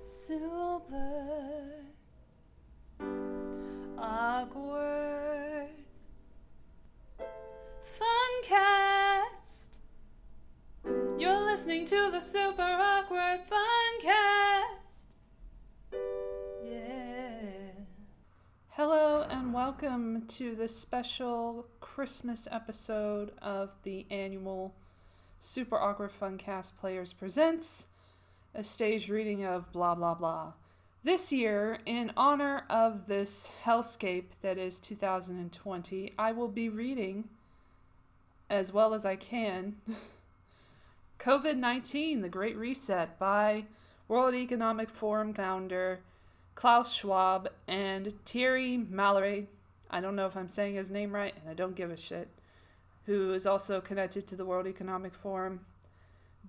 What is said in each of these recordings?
super awkward funcast. You're listening to the super awkward funcast. Yeah. Hello and welcome to this special Christmas episode of the annual Super Awkward Funcast Players Presents, a stage reading of blah blah blah. This year, in honor of this hellscape that is 2020, I will be reading, as well as I can, COVID 19 The Great Reset by World Economic Forum founder Klaus Schwab and Thierry Mallory. I don't know if I'm saying his name right, and I don't give a shit. Who is also connected to the World Economic Forum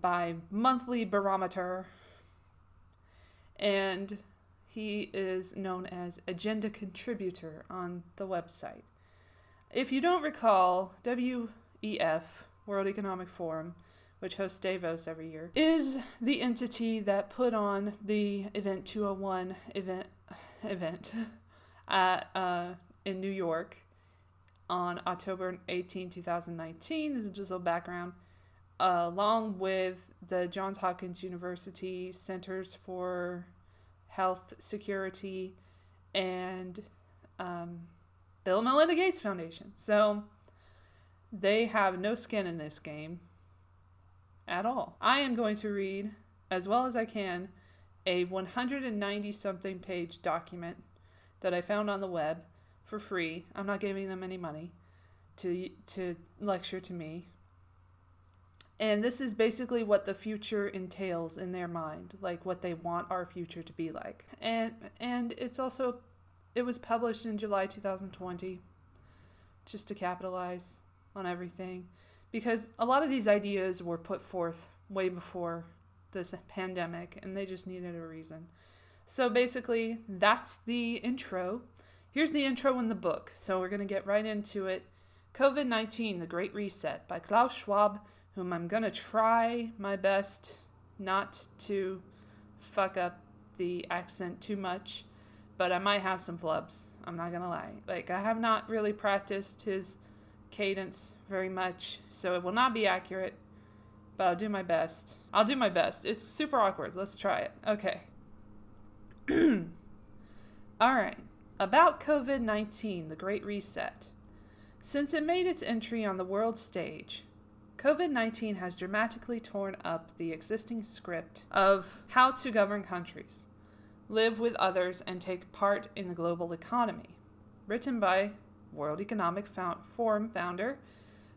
by monthly barometer. And he is known as Agenda Contributor on the website. If you don't recall, WEF, World Economic Forum, which hosts Davos every year, is the entity that put on the Event 201 event event at uh, in New York on October 18, 2019. This is just a little background. Along with the Johns Hopkins University Centers for Health Security and um, Bill and Melinda Gates Foundation. So they have no skin in this game at all. I am going to read, as well as I can, a 190 something page document that I found on the web for free. I'm not giving them any money to to lecture to me. And this is basically what the future entails in their mind, like what they want our future to be like. And and it's also it was published in July 2020 just to capitalize on everything because a lot of these ideas were put forth way before this pandemic and they just needed a reason. So basically, that's the intro. Here's the intro in the book. So we're going to get right into it. COVID 19 The Great Reset by Klaus Schwab, whom I'm going to try my best not to fuck up the accent too much, but I might have some flubs. I'm not going to lie. Like, I have not really practiced his cadence very much, so it will not be accurate, but I'll do my best. I'll do my best. It's super awkward. Let's try it. Okay. All right. About COVID 19, the Great Reset. Since it made its entry on the world stage, COVID 19 has dramatically torn up the existing script of how to govern countries, live with others, and take part in the global economy. Written by World Economic Forum founder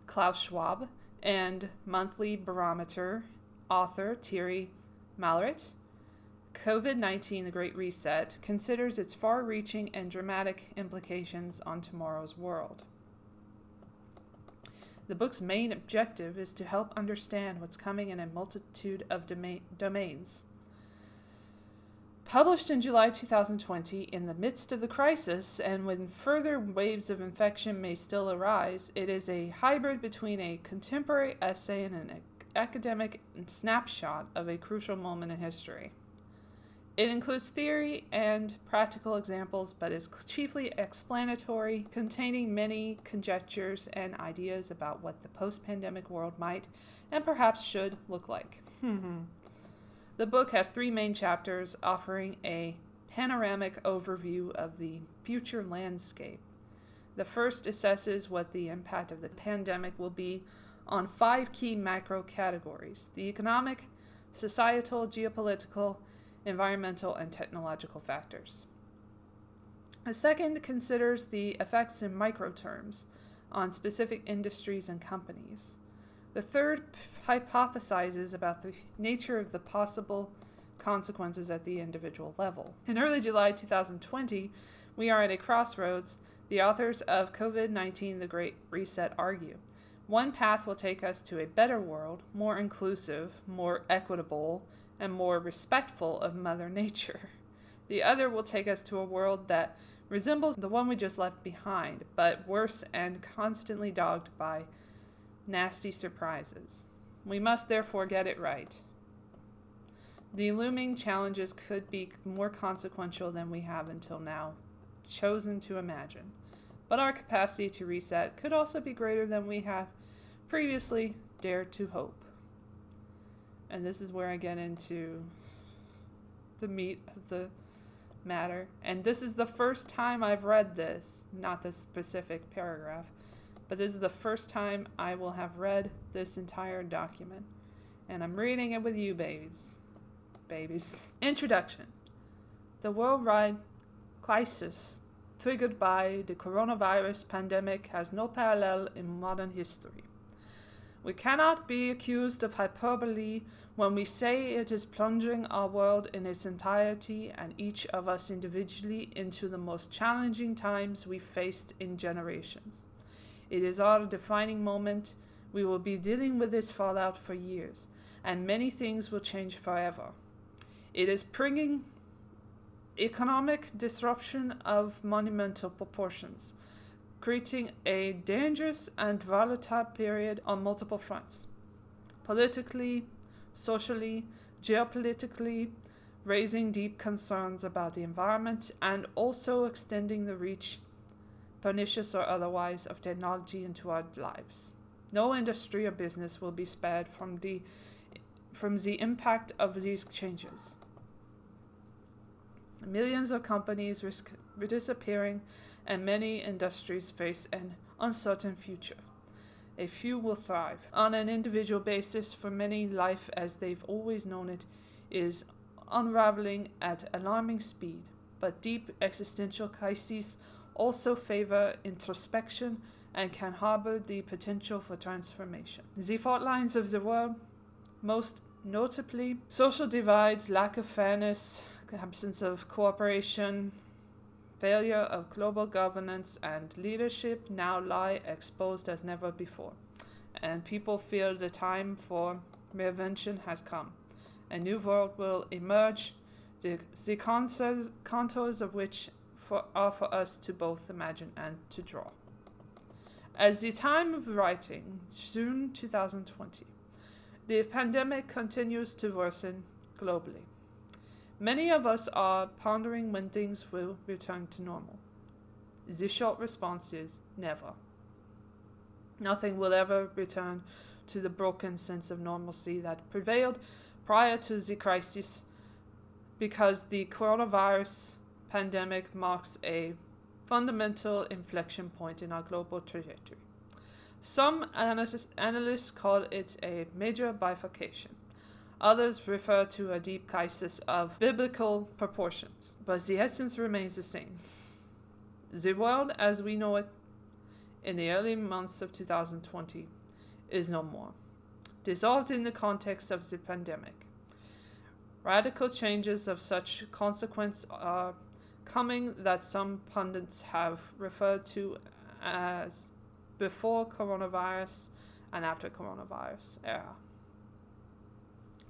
Klaus Schwab and monthly barometer author Thierry Malleret. COVID 19, the Great Reset, considers its far reaching and dramatic implications on tomorrow's world. The book's main objective is to help understand what's coming in a multitude of domain- domains. Published in July 2020, in the midst of the crisis and when further waves of infection may still arise, it is a hybrid between a contemporary essay and an academic snapshot of a crucial moment in history. It includes theory and practical examples, but is chiefly explanatory, containing many conjectures and ideas about what the post pandemic world might and perhaps should look like. Mm-hmm. the book has three main chapters offering a panoramic overview of the future landscape. The first assesses what the impact of the pandemic will be on five key macro categories the economic, societal, geopolitical, environmental, and technological factors. A second considers the effects in micro terms on specific industries and companies. The third hypothesizes about the nature of the possible consequences at the individual level. In early July 2020, we are at a crossroads, the authors of COVID 19 The Great Reset argue. One path will take us to a better world, more inclusive, more equitable, and more respectful of Mother Nature. The other will take us to a world that resembles the one we just left behind, but worse and constantly dogged by nasty surprises. We must therefore get it right. The looming challenges could be more consequential than we have until now chosen to imagine. But our capacity to reset could also be greater than we have previously dared to hope. And this is where I get into the meat of the matter. And this is the first time I've read this, not this specific paragraph, but this is the first time I will have read this entire document. And I'm reading it with you, babies. Babies. Introduction The worldwide crisis triggered by the coronavirus pandemic has no parallel in modern history. We cannot be accused of hyperbole when we say it is plunging our world in its entirety and each of us individually into the most challenging times we've faced in generations. It is our defining moment. We will be dealing with this fallout for years, and many things will change forever. It is bringing economic disruption of monumental proportions, creating a dangerous and volatile period on multiple fronts politically, socially, geopolitically, raising deep concerns about the environment and also extending the reach, pernicious or otherwise, of technology into our lives. No industry or business will be spared from the from the impact of these changes. Millions of companies risk disappearing, and many industries face an uncertain future. A few will thrive. On an individual basis, for many, life as they've always known it is unraveling at alarming speed, but deep existential crises also favor introspection and can harbor the potential for transformation. The fault lines of the world, most notably social divides, lack of fairness, absence of cooperation, failure of global governance and leadership now lie exposed as never before. And people feel the time for reinvention has come. A new world will emerge, the, the contours, contours of which for, are for us to both imagine and to draw. As the time of writing, June 2020, the pandemic continues to worsen globally. Many of us are pondering when things will return to normal. The short response is never. Nothing will ever return to the broken sense of normalcy that prevailed prior to the crisis because the coronavirus pandemic marks a fundamental inflection point in our global trajectory. Some analysts call it a major bifurcation. Others refer to a deep crisis of biblical proportions, but the essence remains the same. The world as we know it in the early months of 2020 is no more, dissolved in the context of the pandemic. Radical changes of such consequence are coming that some pundits have referred to as before coronavirus and after coronavirus era.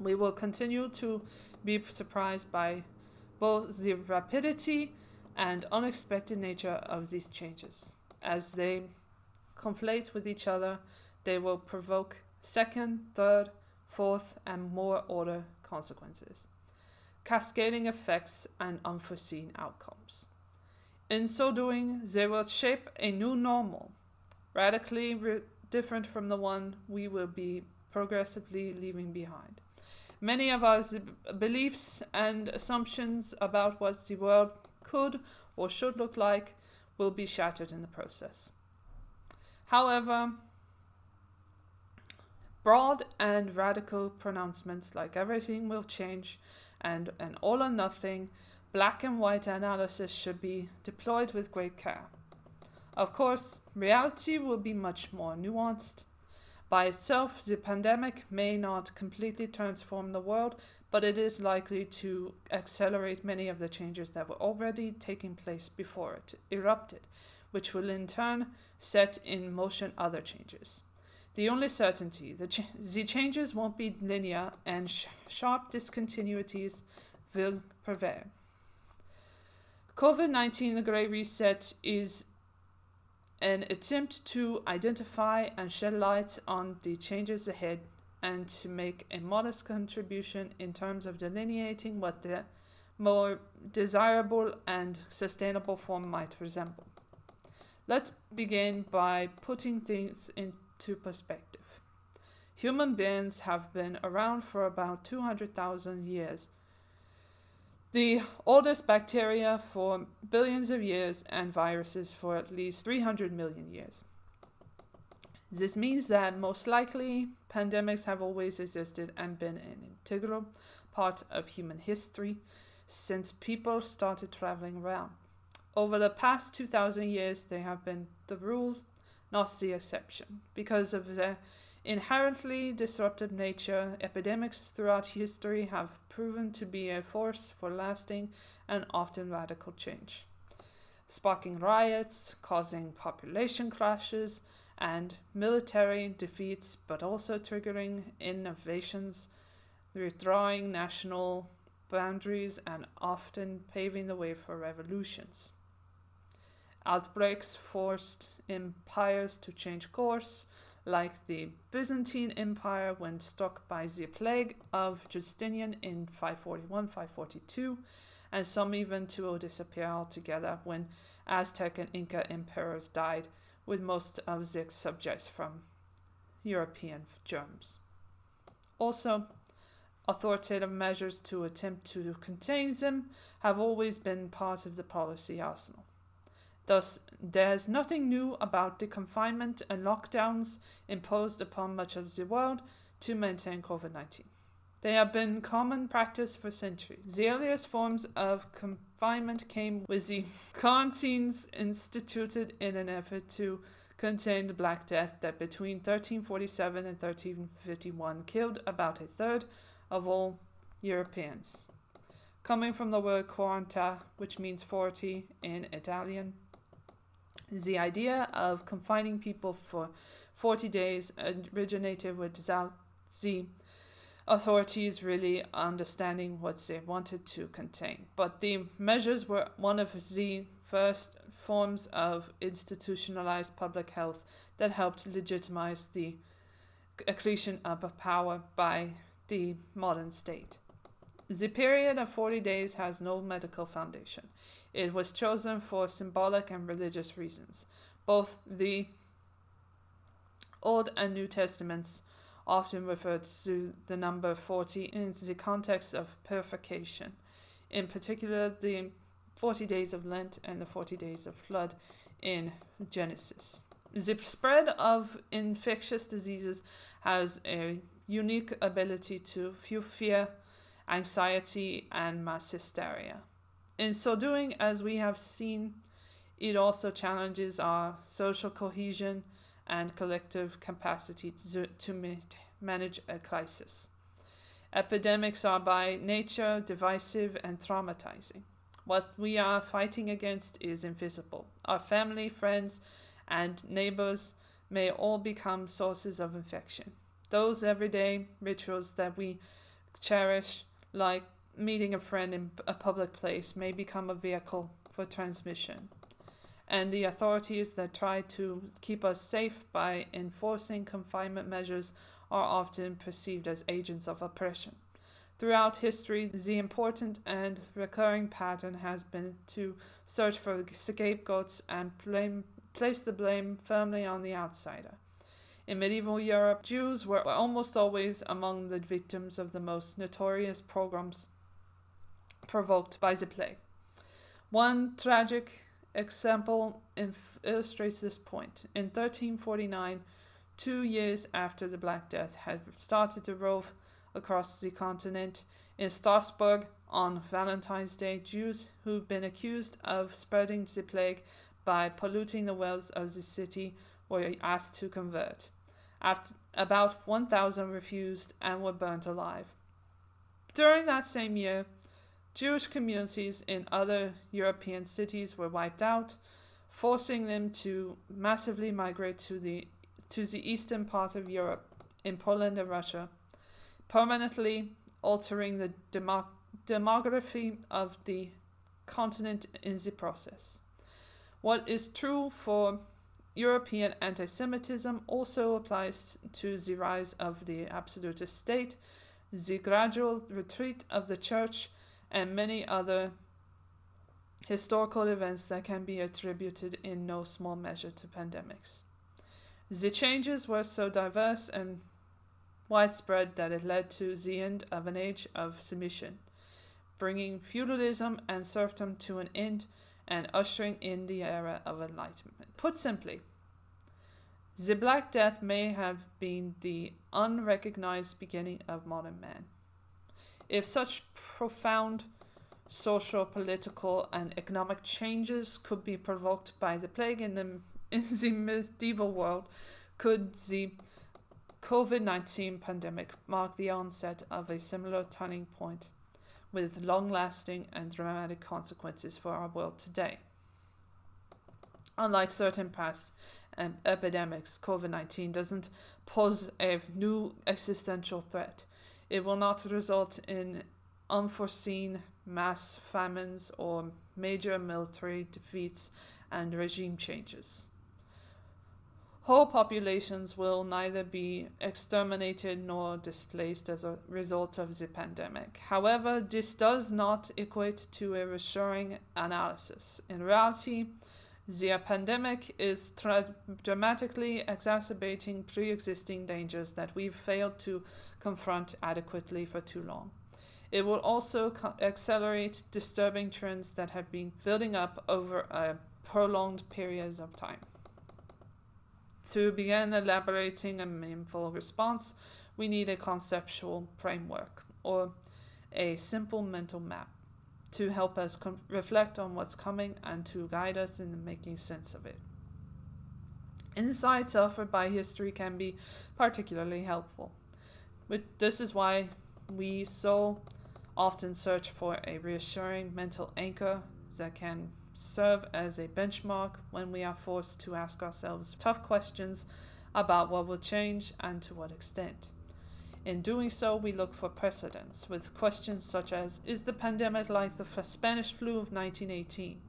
We will continue to be surprised by both the rapidity and unexpected nature of these changes. As they conflate with each other, they will provoke second, third, fourth, and more order consequences, cascading effects, and unforeseen outcomes. In so doing, they will shape a new normal, radically re- different from the one we will be progressively leaving behind. Many of our beliefs and assumptions about what the world could or should look like will be shattered in the process. However, broad and radical pronouncements like everything will change and an all or nothing black and white analysis should be deployed with great care. Of course, reality will be much more nuanced by itself, the pandemic may not completely transform the world, but it is likely to accelerate many of the changes that were already taking place before it erupted, which will in turn set in motion other changes. The only certainty, the, ch- the changes won't be linear and sh- sharp discontinuities will prevail. COVID 19, the Great Reset, is an attempt to identify and shed light on the changes ahead and to make a modest contribution in terms of delineating what the more desirable and sustainable form might resemble. Let's begin by putting things into perspective. Human beings have been around for about 200,000 years. The oldest bacteria for billions of years and viruses for at least 300 million years. This means that most likely pandemics have always existed and been an integral part of human history since people started traveling around. Over the past 2000 years, they have been the rule, not the exception. Because of their inherently disruptive nature, epidemics throughout history have proven to be a force for lasting and often radical change, sparking riots, causing population crashes, and military defeats, but also triggering innovations, withdrawing national boundaries, and often paving the way for revolutions. Outbreaks forced empires to change course, like the Byzantine Empire when struck by the plague of Justinian in 541 542, and some even to disappear altogether when Aztec and Inca emperors died with most of their subjects from European germs. Also, authoritative measures to attempt to contain them have always been part of the policy arsenal. Thus, there's nothing new about the confinement and lockdowns imposed upon much of the world to maintain COVID 19. They have been common practice for centuries. The earliest forms of confinement came with the quarantines instituted in an effort to contain the Black Death that between 1347 and 1351 killed about a third of all Europeans. Coming from the word quaranta, which means 40 in Italian, the idea of confining people for 40 days originated with the authorities really understanding what they wanted to contain. But the measures were one of the first forms of institutionalized public health that helped legitimize the accretion of power by the modern state. The period of 40 days has no medical foundation. It was chosen for symbolic and religious reasons. Both the Old and New Testaments often refer to the number 40 in the context of purification, in particular, the 40 days of Lent and the 40 days of flood in Genesis. The spread of infectious diseases has a unique ability to fuel fear, anxiety, and mass hysteria. In so doing, as we have seen, it also challenges our social cohesion and collective capacity to, to manage a crisis. Epidemics are by nature divisive and traumatizing. What we are fighting against is invisible. Our family, friends, and neighbors may all become sources of infection. Those everyday rituals that we cherish, like meeting a friend in a public place may become a vehicle for transmission. And the authorities that try to keep us safe by enforcing confinement measures are often perceived as agents of oppression. Throughout history, the important and recurring pattern has been to search for scapegoats and blame, place the blame firmly on the outsider. In medieval Europe, Jews were almost always among the victims of the most notorious pogroms provoked by the plague. One tragic example inf- illustrates this point. In 1349, two years after the Black Death had started to rove across the continent, in Strasbourg on Valentine's Day, Jews who'd been accused of spreading the plague by polluting the wells of the city were asked to convert. After, about 1,000 refused and were burnt alive. During that same year, Jewish communities in other European cities were wiped out, forcing them to massively migrate to the to the eastern part of Europe, in Poland and Russia, permanently altering the demo- demography of the continent in the process. What is true for European anti Semitism also applies to the rise of the absolutist state, the gradual retreat of the church, and many other historical events that can be attributed in no small measure to pandemics. The changes were so diverse and widespread that it led to the end of an age of submission, bringing feudalism and serfdom to an end and ushering in the era of enlightenment. Put simply, the Black Death may have been the unrecognized beginning of modern man. If such profound social, political, and economic changes could be provoked by the plague in the, in the medieval world, could the COVID 19 pandemic mark the onset of a similar turning point with long lasting and dramatic consequences for our world today? Unlike certain past um, epidemics, COVID 19 doesn't pose a new existential threat. It will not result in unforeseen mass famines or major military defeats and regime changes. Whole populations will neither be exterminated nor displaced as a result of the pandemic. However, this does not equate to a reassuring analysis. In reality, the pandemic is tra- dramatically exacerbating pre existing dangers that we've failed to confront adequately for too long. It will also co- accelerate disturbing trends that have been building up over a prolonged periods of time. To begin elaborating a meaningful response, we need a conceptual framework or a simple mental map to help us com- reflect on what's coming and to guide us in making sense of it. Insights offered by history can be particularly helpful. But this is why we so often search for a reassuring mental anchor that can serve as a benchmark when we are forced to ask ourselves tough questions about what will change and to what extent. In doing so, we look for precedents with questions such as Is the pandemic like the Spanish flu of 1918,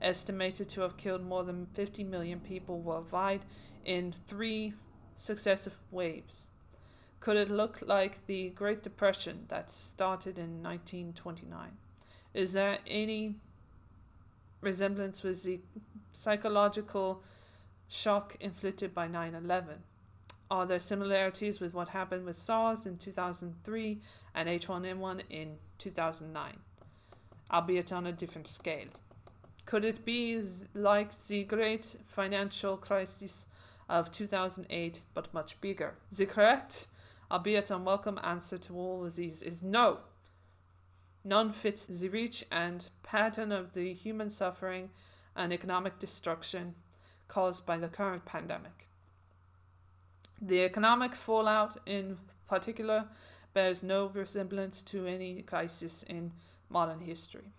estimated to have killed more than 50 million people worldwide in three successive waves? Could it look like the Great Depression that started in 1929? Is there any resemblance with the psychological shock inflicted by 9 11? Are there similarities with what happened with SARS in 2003 and H1N1 in 2009, albeit on a different scale? Could it be like the great financial crisis of 2008, but much bigger? The correct albeit unwelcome answer to all of these is no. None fits the reach and pattern of the human suffering and economic destruction caused by the current pandemic. The economic fallout, in particular, bears no resemblance to any crisis in modern history.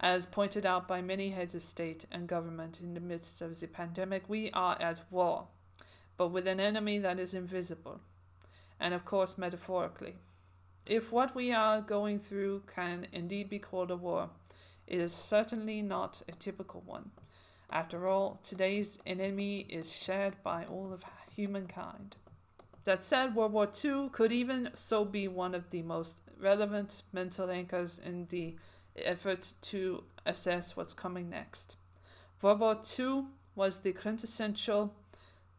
As pointed out by many heads of state and government in the midst of the pandemic, we are at war, but with an enemy that is invisible and of course metaphorically. If what we are going through can indeed be called a war, it is certainly not a typical one. After all, today's enemy is shared by all of humankind. That said, World War II could even so be one of the most relevant mental anchors in the effort to assess what's coming next. World War II was the quintessential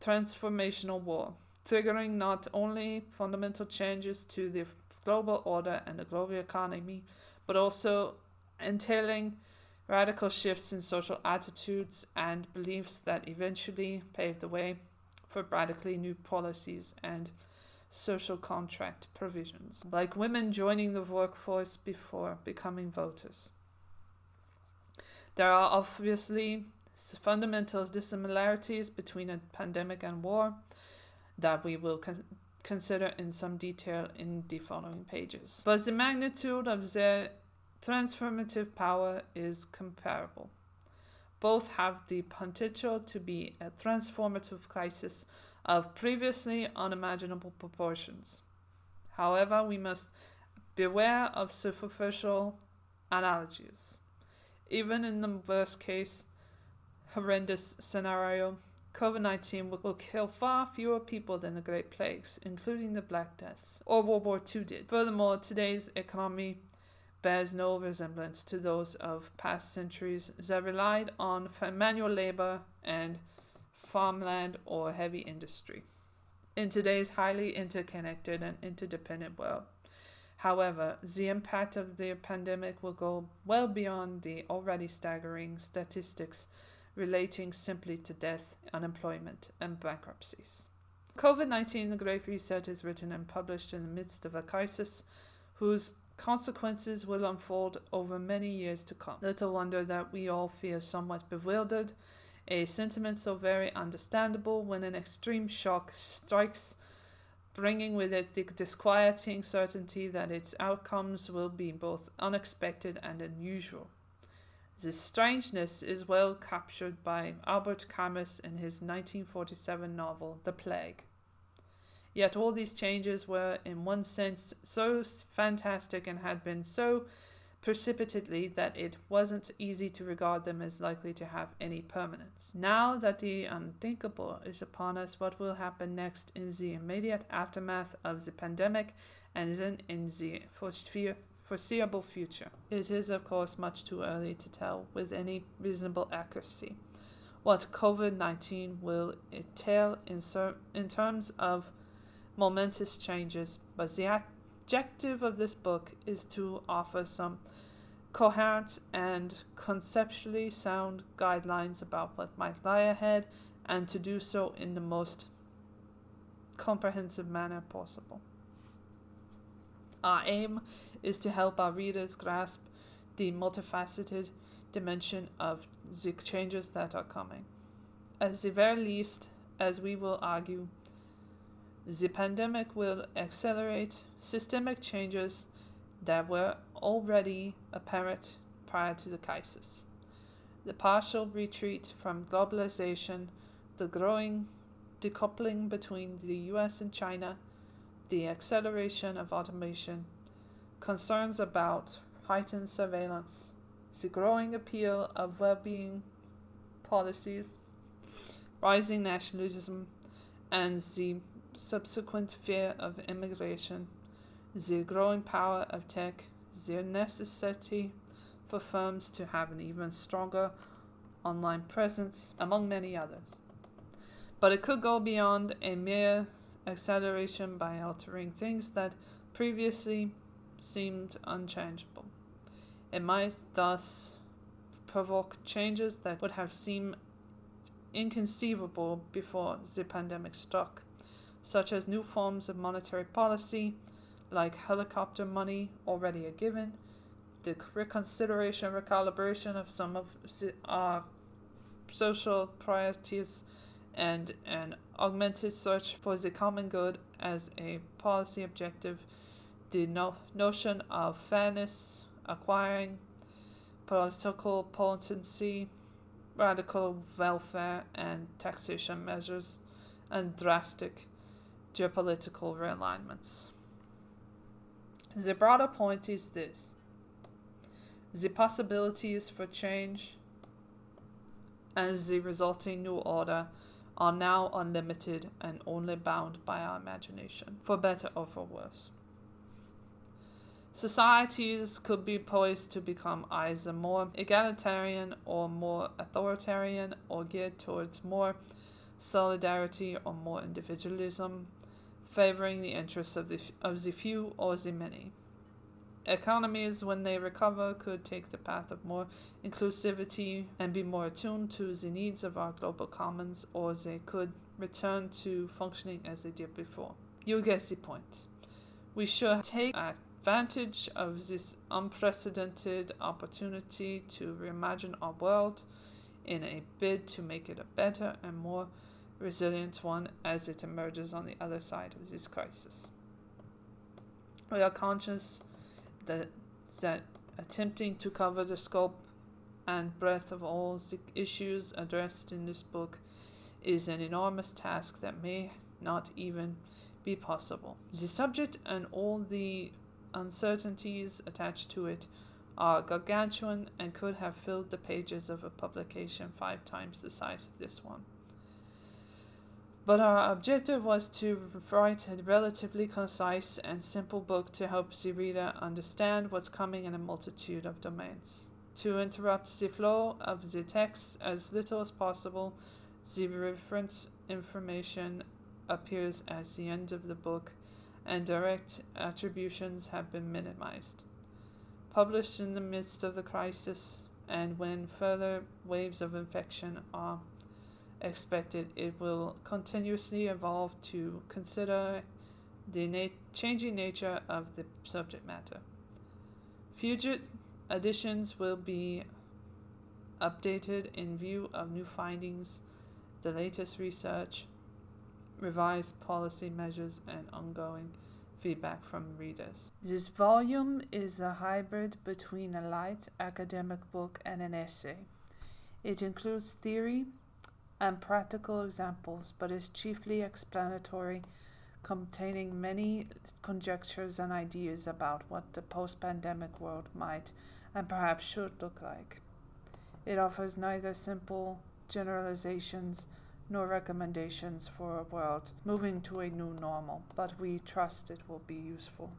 transformational war triggering not only fundamental changes to the global order and the global economy, but also entailing radical shifts in social attitudes and beliefs that eventually paved the way for radically new policies and social contract provisions, like women joining the workforce before becoming voters. There are obviously fundamental dissimilarities between a pandemic and war, that we will con- consider in some detail in the following pages. But the magnitude of their transformative power is comparable. Both have the potential to be a transformative crisis of previously unimaginable proportions. However, we must beware of superficial analogies. Even in the worst case, horrendous scenario, COVID 19 will, kill far fewer people than the Great Plagues, including the Black Deaths, or World War II did. Furthermore, today's economy bears no resemblance to those of past centuries that relied on manual labor and farmland or heavy industry. In today's highly interconnected and interdependent world, However, the impact of the pandemic will go well beyond the already staggering statistics relating simply to death, unemployment, and bankruptcies. COVID 19, The Great Reset, is written and published in the midst of a crisis whose consequences will unfold over many years to come. Little wonder that we all feel somewhat bewildered, a sentiment so very understandable when an extreme shock strikes, bringing with it the disquieting certainty that its outcomes will be both unexpected and unusual. This strangeness is well captured by Albert Camus in his 1947 novel The Plague. Yet all these changes were, in one sense, so fantastic and had been so precipitately that it wasn't easy to regard them as likely to have any permanence. Now that the unthinkable is upon us, what will happen next in the immediate aftermath of the pandemic and then in the foreseeable future. It is, of course, much too early to tell with any reasonable accuracy what COVID 19 will entail in, ser- in terms of momentous changes, but the objective of this book is to offer some coherent and conceptually sound guidelines about what might lie ahead and to do so in the most comprehensive manner possible. Our aim is to help our readers grasp the multifaceted dimension of the changes that are coming. At the very least, as we will argue, the pandemic will accelerate systemic changes that were already apparent prior to the crisis. The partial retreat from globalization, the growing decoupling between the US and China, the acceleration of automation, concerns about heightened surveillance, the growing appeal of well being policies, rising nationalism, and the subsequent fear of immigration, the growing power of tech, the necessity for firms to have an even stronger online presence, among many others. But it could go beyond a mere acceleration by altering things that previously seemed unchangeable. It might thus provoke changes that would have seemed inconceivable before the pandemic struck, such as new forms of monetary policy, like helicopter money, already a given, the reconsideration, recalibration of some of the, uh, social priorities, and an augmented search for the common good as a policy objective the no- notion of fairness, acquiring political potency, radical welfare and taxation measures, and drastic geopolitical realignments. The broader point is this the possibilities for change and the resulting new order are now unlimited and only bound by our imagination, for better or for worse. Societies could be poised to become either more egalitarian or more authoritarian or geared towards more solidarity or more individualism, favoring the interests of the, of the few or the many. Economies, when they recover, could take the path of more inclusivity and be more attuned to the needs of our global commons, or they could return to functioning as they did before. You get the point. We should take advantage of this unprecedented opportunity to reimagine our world in a bid to make it a better and more resilient one as it emerges on the other side of this crisis. We are conscious that, that attempting to cover the scope and breadth of all the issues addressed in this book is an enormous task that may not even be possible. The subject and all the uncertainties attached to it are gargantuan and could have filled the pages of a publication five times the size of this one. But our objective was to write a relatively concise and simple book to help the reader understand what's coming in a multitude of domains. To interrupt the flow of the text as little as possible, the reference information appears at the end of the book and direct attributions have been minimized. Published in the midst of the crisis and when further waves of infection are expected, it will continuously evolve to consider the changing nature of the subject matter. Future editions will be updated in view of new findings, the latest research, revised policy measures, and ongoing feedback from readers. This volume is a hybrid between a light academic book and an essay. It includes theory and practical examples, but is chiefly explanatory, containing many conjectures and ideas about what the post pandemic world might and perhaps should look like. It offers neither simple generalizations nor recommendations for a world moving to a new normal, but we trust it will be useful.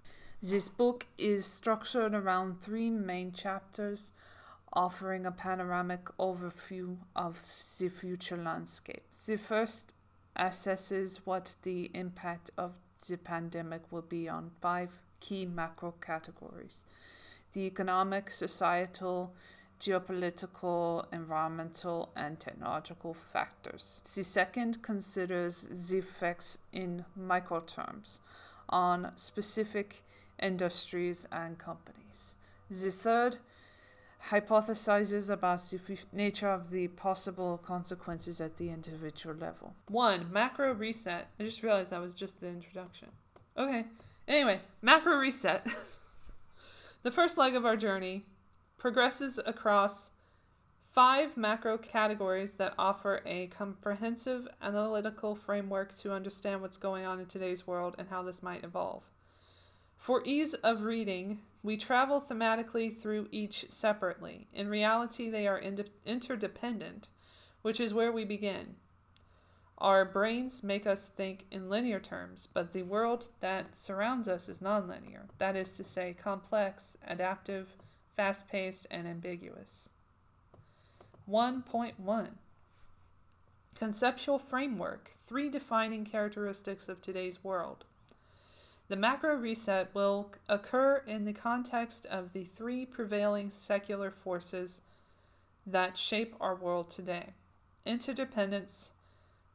This book is structured around three main chapters, offering a panoramic overview of the future landscape. The first assesses what the impact of the pandemic will be on five key macro categories the economic, societal, geopolitical, environmental, and technological factors. The second considers the effects in micro terms on specific industries and companies. The third hypothesizes about the nature of the possible consequences at the individual level. One, macro reset. I just realized that was just the introduction. Okay. Anyway, macro reset. the first leg of our journey progresses across five macro categories that offer a comprehensive analytical framework to understand what's going on in today's world and how this might evolve. For ease of reading, we travel thematically through each separately. In reality, they are interdependent, which is where we begin. Our brains make us think in linear terms, but the world that surrounds us is nonlinear. That is to say, complex, adaptive, fast paced, and ambiguous. 1.1 Conceptual Framework Three defining characteristics of today's world. The macro reset will occur in the context of the three prevailing secular forces that shape our world today interdependence,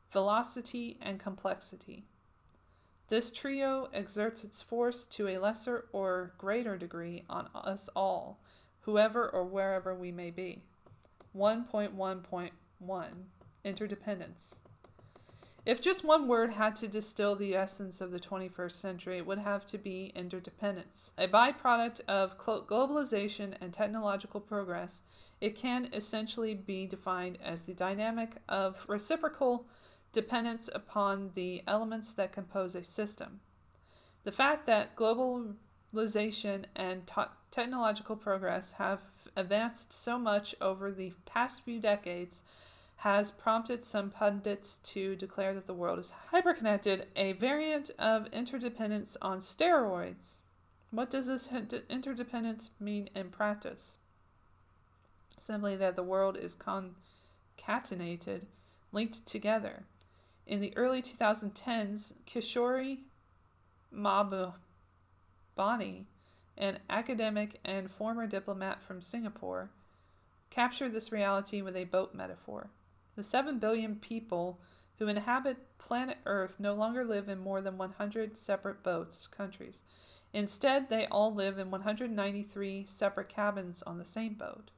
velocity, and complexity. This trio exerts its force to a lesser or greater degree on us all, whoever or wherever we may be. 1.1.1 Interdependence. If just one word had to distill the essence of the 21st century, it would have to be interdependence. A byproduct of globalization and technological progress, it can essentially be defined as the dynamic of reciprocal dependence upon the elements that compose a system. The fact that globalization and t- technological progress have advanced so much over the past few decades has prompted some pundits to declare that the world is hyperconnected, a variant of interdependence on steroids. What does this interdependence mean in practice? Simply that the world is concatenated, linked together. In the early 2010s, Kishore Mahbubani, an academic and former diplomat from Singapore, captured this reality with a boat metaphor. The 7 billion people who inhabit planet Earth no longer live in more than 100 separate boats, countries. Instead, they all live in 193 separate cabins on the same boat.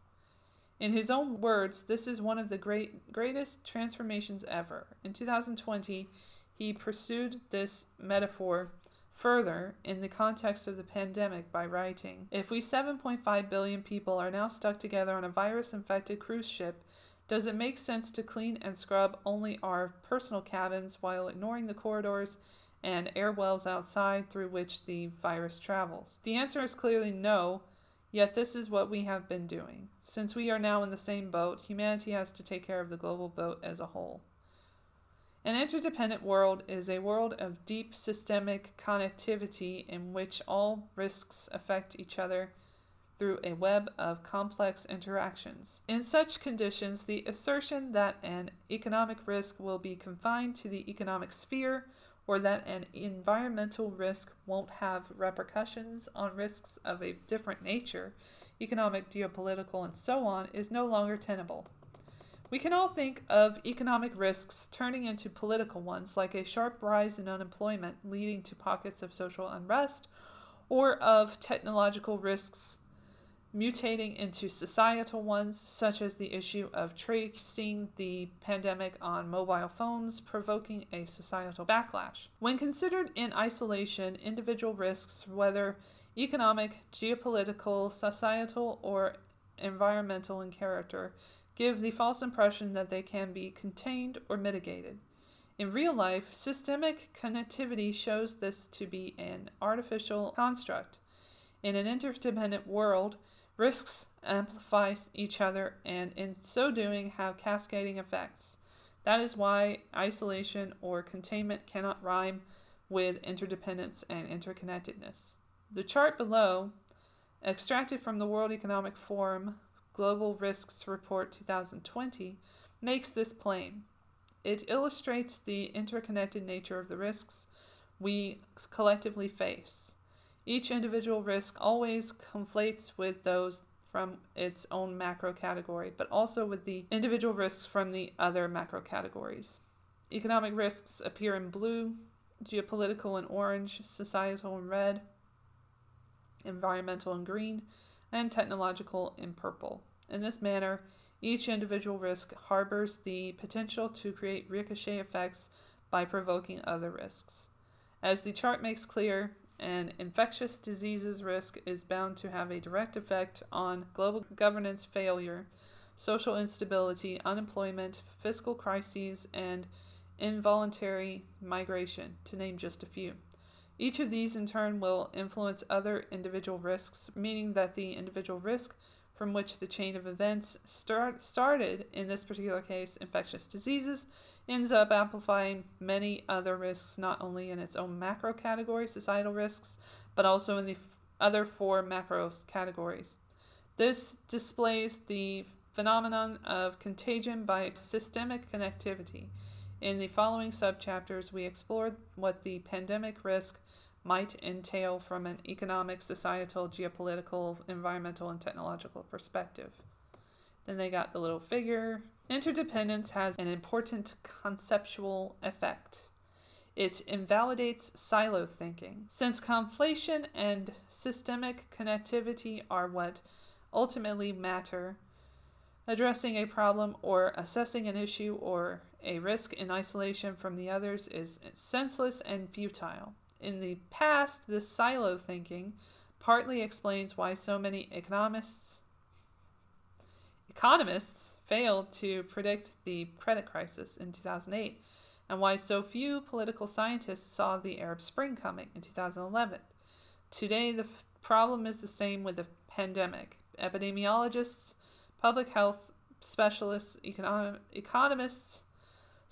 In his own words, this is one of the great, greatest transformations ever. In 2020, he pursued this metaphor further in the context of the pandemic by writing If we 7.5 billion people are now stuck together on a virus infected cruise ship, does it make sense to clean and scrub only our personal cabins while ignoring the corridors and air wells outside through which the virus travels? The answer is clearly no, yet this is what we have been doing. Since we are now in the same boat, humanity has to take care of the global boat as a whole. An interdependent world is a world of deep systemic connectivity in which all risks affect each other through a web of complex interactions. In such conditions, the assertion that an economic risk will be confined to the economic sphere or that an environmental risk won't have repercussions on risks of a different nature, economic, geopolitical, and so on, is no longer tenable. We can all think of economic risks turning into political ones, like a sharp rise in unemployment leading to pockets of social unrest, or of technological risks mutating into societal ones, such as the issue of tracing the pandemic on mobile phones, provoking a societal backlash. When considered in isolation, individual risks, whether economic, geopolitical, societal, or environmental in character, give the false impression that they can be contained or mitigated. In real life, systemic connectivity shows this to be an artificial construct. In an interdependent world, risks amplify each other and, in so doing, have cascading effects. That is why isolation or containment cannot rhyme with interdependence and interconnectedness. The chart below, extracted from the World Economic Forum Global Risks Report 2020 makes this plain. It illustrates the interconnected nature of the risks we collectively face. Each individual risk always conflates with those from its own macro category, but also with the individual risks from the other macro categories. Economic risks appear in blue, geopolitical in orange, societal in red, environmental in green, and technological in purple. In this manner, each individual risk harbors the potential to create ricochet effects by provoking other risks. As the chart makes clear, an infectious diseases risk is bound to have a direct effect on global governance failure, social instability, unemployment, fiscal crises, and involuntary migration, to name just a few. Each of these, in turn, will influence other individual risks, meaning that the individual risk from which the chain of events start, started, in this particular case, infectious diseases, ends up amplifying many other risks, not only in its own macro category, societal risks, but also in the f- other four macro categories. This displays the phenomenon of contagion by systemic connectivity. In the following subchapters, we explored what the pandemic risk might entail from an economic, societal, geopolitical, environmental, and technological perspective. Then they got the little figure. Interdependence has an important conceptual effect. It invalidates silo thinking. Since conflation and systemic connectivity are what ultimately matter, addressing a problem or assessing an issue or a risk in isolation from the others is senseless and futile. In the past, this silo thinking partly explains why so many economists economists failed to predict the credit crisis in 2008 and why so few political scientists saw the Arab Spring coming in 2011. Today, the f- problem is the same with the pandemic. Epidemiologists, public health specialists, econom- economists,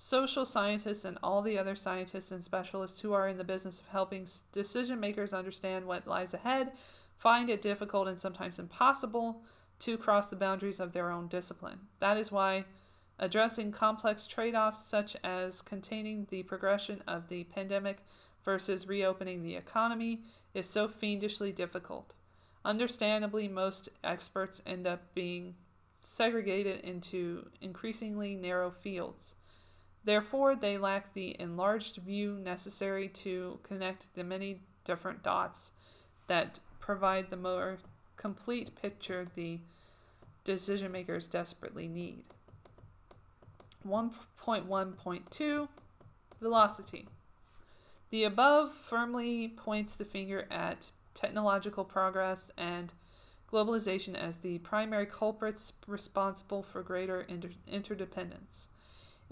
social scientists, and all the other scientists and specialists who are in the business of helping decision makers understand what lies ahead find it difficult and sometimes impossible to cross the boundaries of their own discipline. That is why addressing complex trade offs such as containing the progression of the pandemic versus reopening the economy is so fiendishly difficult. Understandably, most experts end up being segregated into increasingly narrow fields. Therefore, they lack the enlarged view necessary to connect the many different dots that provide the more complete picture the decision makers desperately need. 1.1.2 Velocity. The above firmly points the finger at technological progress and globalization as the primary culprits responsible for greater inter- interdependence.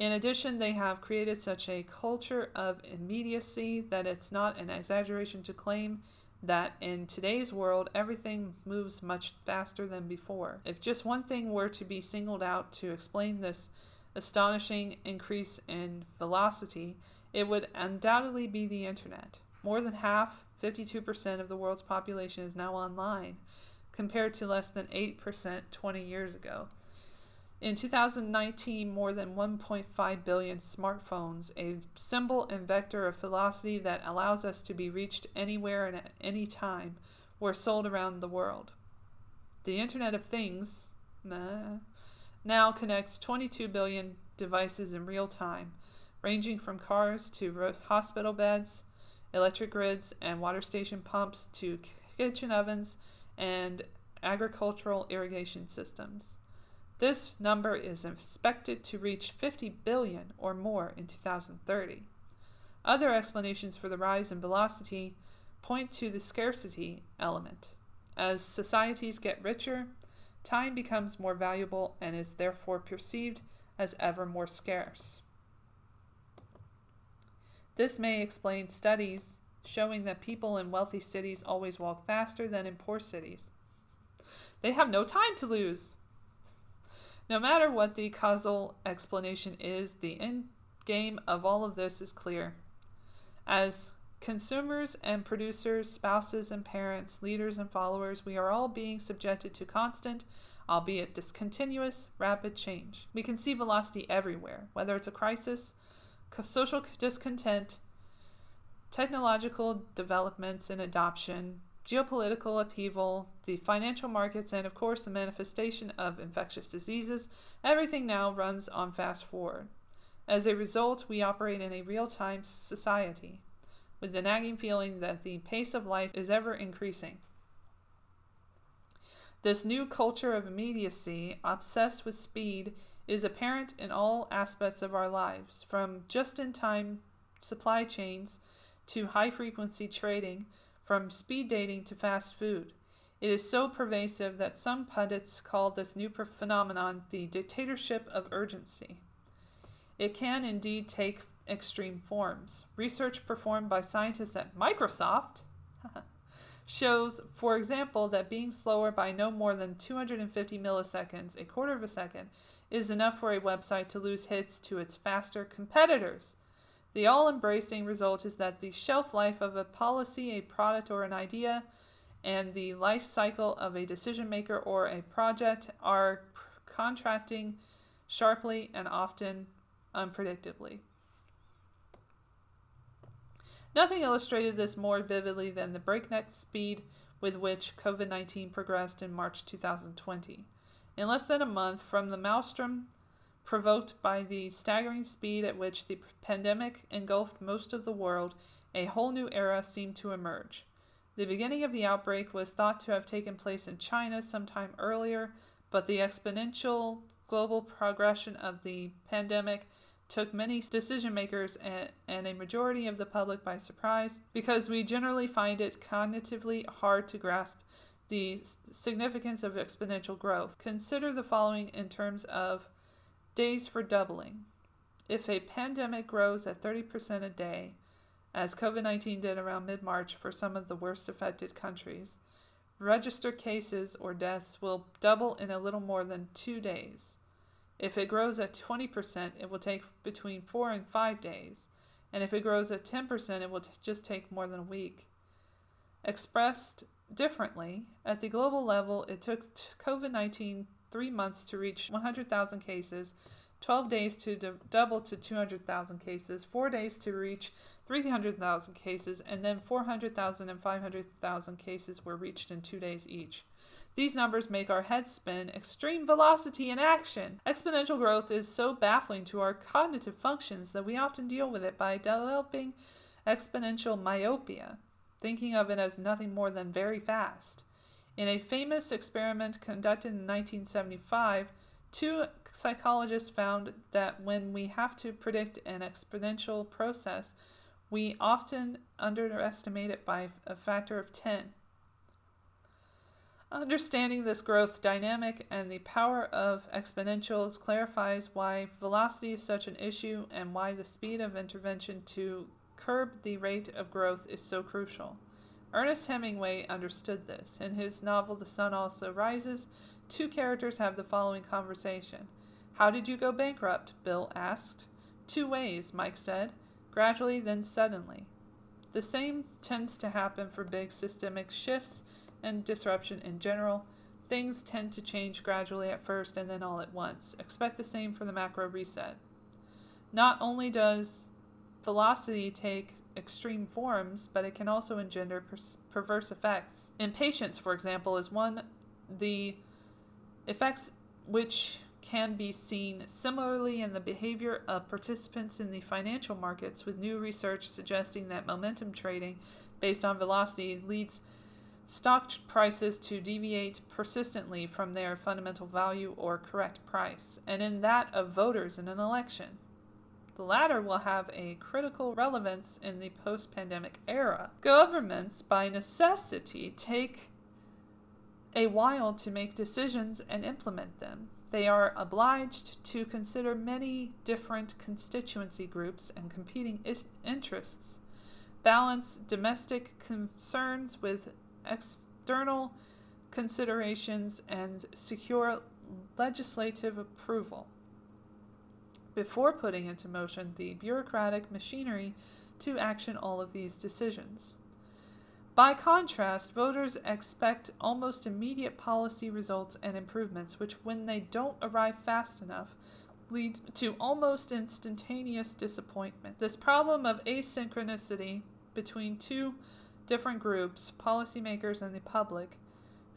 In addition, they have created such a culture of immediacy that it's not an exaggeration to claim that in today's world, everything moves much faster than before. If just one thing were to be singled out to explain this astonishing increase in velocity, it would undoubtedly be the internet. More than half, 52% of the world's population is now online, compared to less than 8% 20 years ago. In 2019, more than 1.5 billion smartphones, a symbol and vector of velocity that allows us to be reached anywhere and at any time, were sold around the world. The Internet of Things now connects 22 billion devices in real time, ranging from cars to hospital beds, electric grids and water station pumps to kitchen ovens and agricultural irrigation systems. This number is expected to reach 50 billion or more in 2030. Other explanations for the rise in velocity point to the scarcity element. As societies get richer, time becomes more valuable and is therefore perceived as ever more scarce. This may explain studies showing that people in wealthy cities always walk faster than in poor cities. They have no time to lose. No matter what the causal explanation is, the end game of all of this is clear. As consumers and producers, spouses and parents, leaders and followers, we are all being subjected to constant, albeit discontinuous, rapid change. We can see velocity everywhere, whether it's a crisis, social discontent, technological developments and adoption, geopolitical upheaval, the financial markets, and of course the manifestation of infectious diseases, everything now runs on fast forward. As a result, we operate in a real time society, with the nagging feeling that the pace of life is ever increasing. This new culture of immediacy, obsessed with speed, is apparent in all aspects of our lives, from just in time supply chains to high frequency trading from speed dating to fast food. It is so pervasive that some pundits call this new phenomenon the dictatorship of urgency. It can indeed take extreme forms. Research performed by scientists at Microsoft shows, for example, that being slower by no more than 250 milliseconds, a quarter of a second, is enough for a website to lose hits to its faster competitors. The all embracing result is that the shelf life of a policy, a product, or an idea, and the life cycle of a decision maker or a project are contracting sharply and often unpredictably. Nothing illustrated this more vividly than the breakneck speed with which COVID 19 progressed in March 2020. In less than a month from the maelstrom Provoked by the staggering speed at which the pandemic engulfed most of the world, a whole new era seemed to emerge. The beginning of the outbreak was thought to have taken place in China sometime earlier, but the exponential global progression of the pandemic took many decision makers and, and, a majority of the public by surprise because we generally find it cognitively hard to grasp the significance of exponential growth. Consider the following in terms of Days for doubling. If a pandemic grows at 30% a day, as COVID 19 did around mid March for some of the worst affected countries, registered cases or deaths will double in a little more than two days. If it grows at 20%, it will take between four and five days. And if it grows at 10%, it will t- just take more than a week. Expressed differently, at the global level, it took COVID 19 three months to reach 100,000 cases, 12 days to d- double to 200,000 cases, 4 days to reach 300,000 cases, and then 400,000 and 500,000 cases were reached in 2 days each. These numbers make our heads spin. Extreme velocity in action. Exponential growth is so baffling to our cognitive functions that we often deal with it by developing exponential myopia, thinking of it as nothing more than very fast. In a famous experiment conducted in 1975, two psychologists found that when we have to predict an exponential process, we often underestimate it by a factor of 10. Understanding this growth dynamic and the power of exponentials clarifies why velocity is such an issue and why the speed of intervention to curb the rate of growth is so crucial. Ernest Hemingway understood this. In his novel The Sun Also Rises, two characters have the following conversation. How did you go bankrupt? Bill asked. Two ways, Mike said. Gradually, then suddenly. The same tends to happen for big systemic shifts and disruption in general. Things tend to change gradually at first and then all at once. Expect the same for the macro reset. Not only does velocity take extreme forms, but it can also engender per- perverse effects. Impatience, for example, is one the effects which can be seen similarly in the behavior of participants in the financial markets, with new research suggesting that momentum trading based on velocity leads stock prices to deviate persistently from their fundamental value or correct price, and in that of voters in an election. The latter will have a critical relevance in the post pandemic era. Governments, by necessity, take a while to make decisions and implement them. They are obliged to consider many different constituency groups and competing is- interests, balance domestic concerns with external considerations, and secure legislative approval before putting into motion the bureaucratic machinery to action all of these decisions. By contrast, voters expect almost immediate policy results and improvements, which, when they don't arrive fast enough, lead to almost instantaneous disappointment. This problem of asynchronicity between two different groups, policymakers and the public,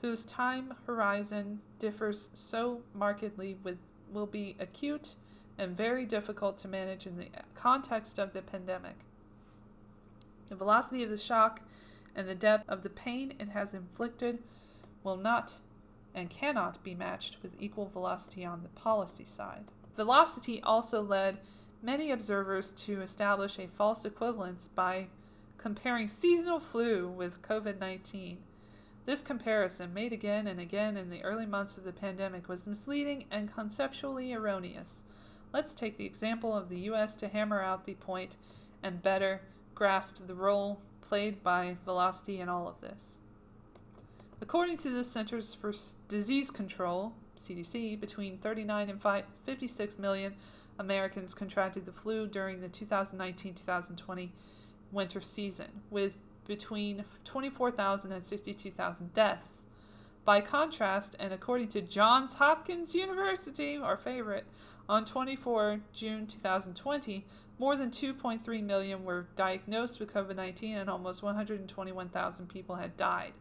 whose time horizon differs so markedly, with, will be acute and very difficult to manage in the context of the pandemic. The velocity of the shock and the depth of the pain it has inflicted will not and cannot be matched with equal velocity on the policy side. Velocity also led many observers to establish a false equivalence by comparing seasonal flu with COVID 19. This comparison, made again and again in the early months of the pandemic, was misleading and conceptually erroneous. Let's take the example of the U.S. to hammer out the point and better grasp the role played by velocity in all of this. According to the Centers for Disease Control, CDC, between 39 and 56 million Americans contracted the flu during the 2019 2020 winter season, with between 24,000 and 62,000 deaths. By contrast, and according to Johns Hopkins University, our favorite, on 24 June 2020, more than 2.3 million were diagnosed with COVID 19 and almost 121,000 people had died.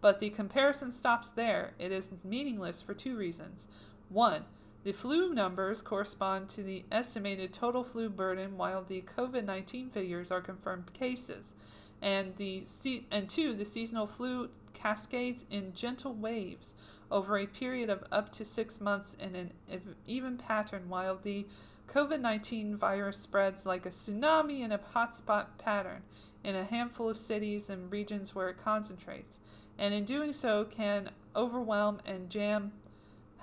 But the comparison stops there. It is meaningless for two reasons. One, the flu numbers correspond to the estimated total flu burden, while the COVID 19 figures are confirmed cases. And, the, and two, the seasonal flu cascades in gentle waves over a period of up to six months in an even pattern, while the COVID 19 virus spreads like a tsunami in a hotspot pattern in a handful of cities and regions where it concentrates, and in doing so can overwhelm and jam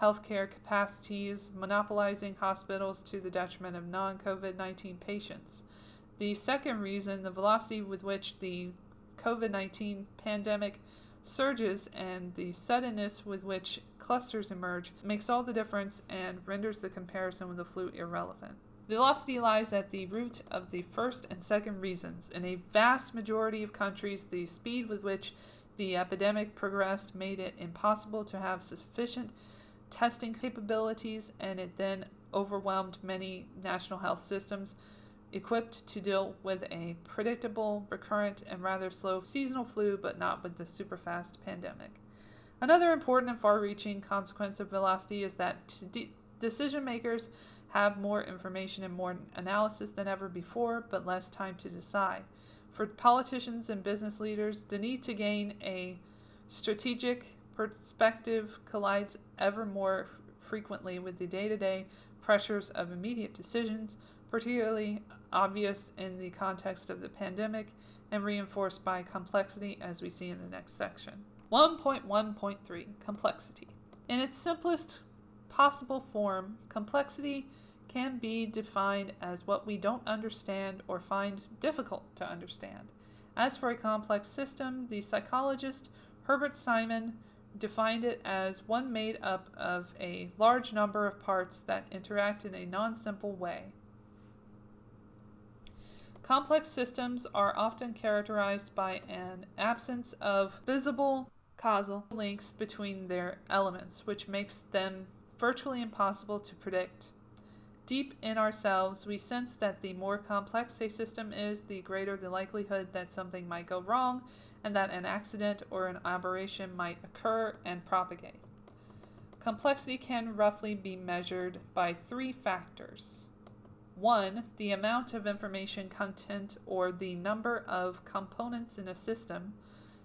healthcare capacities, monopolizing hospitals to the detriment of non COVID 19 patients. The second reason, the velocity with which the COVID 19 pandemic surges and the suddenness with which clusters emerge makes all the difference and renders the comparison with the flu irrelevant. Velocity lies at the root of the first and second reasons. In a vast majority of countries, the speed with which the epidemic progressed made it impossible to have sufficient testing capabilities, and it then overwhelmed many national health systems equipped to deal with a predictable, recurrent, and rather slow seasonal flu, but not with the super fast pandemic. Another important and far reaching consequence of velocity is that de- decision makers have more information and more analysis than ever before, but less time to decide. For politicians and business leaders, the need to gain a strategic perspective collides ever more frequently with the day to day pressures of immediate decisions, particularly obvious in the context of the pandemic and reinforced by complexity, as we see in the next section. 1.1.3 Complexity. In its simplest possible form, complexity can be defined as what we don't understand or find difficult to understand. As for a complex system, the psychologist Herbert Simon defined it as one made up of a large number of parts that interact in a non simple way. Complex systems are often characterized by an absence of visible causal links between their elements, which makes them virtually impossible to predict. Deep in ourselves, we sense that the more complex a system is, the greater the likelihood that something might go wrong and that an accident or an aberration might occur and propagate. Complexity can roughly be measured by three factors. One, the amount of information content or the number of components in a system.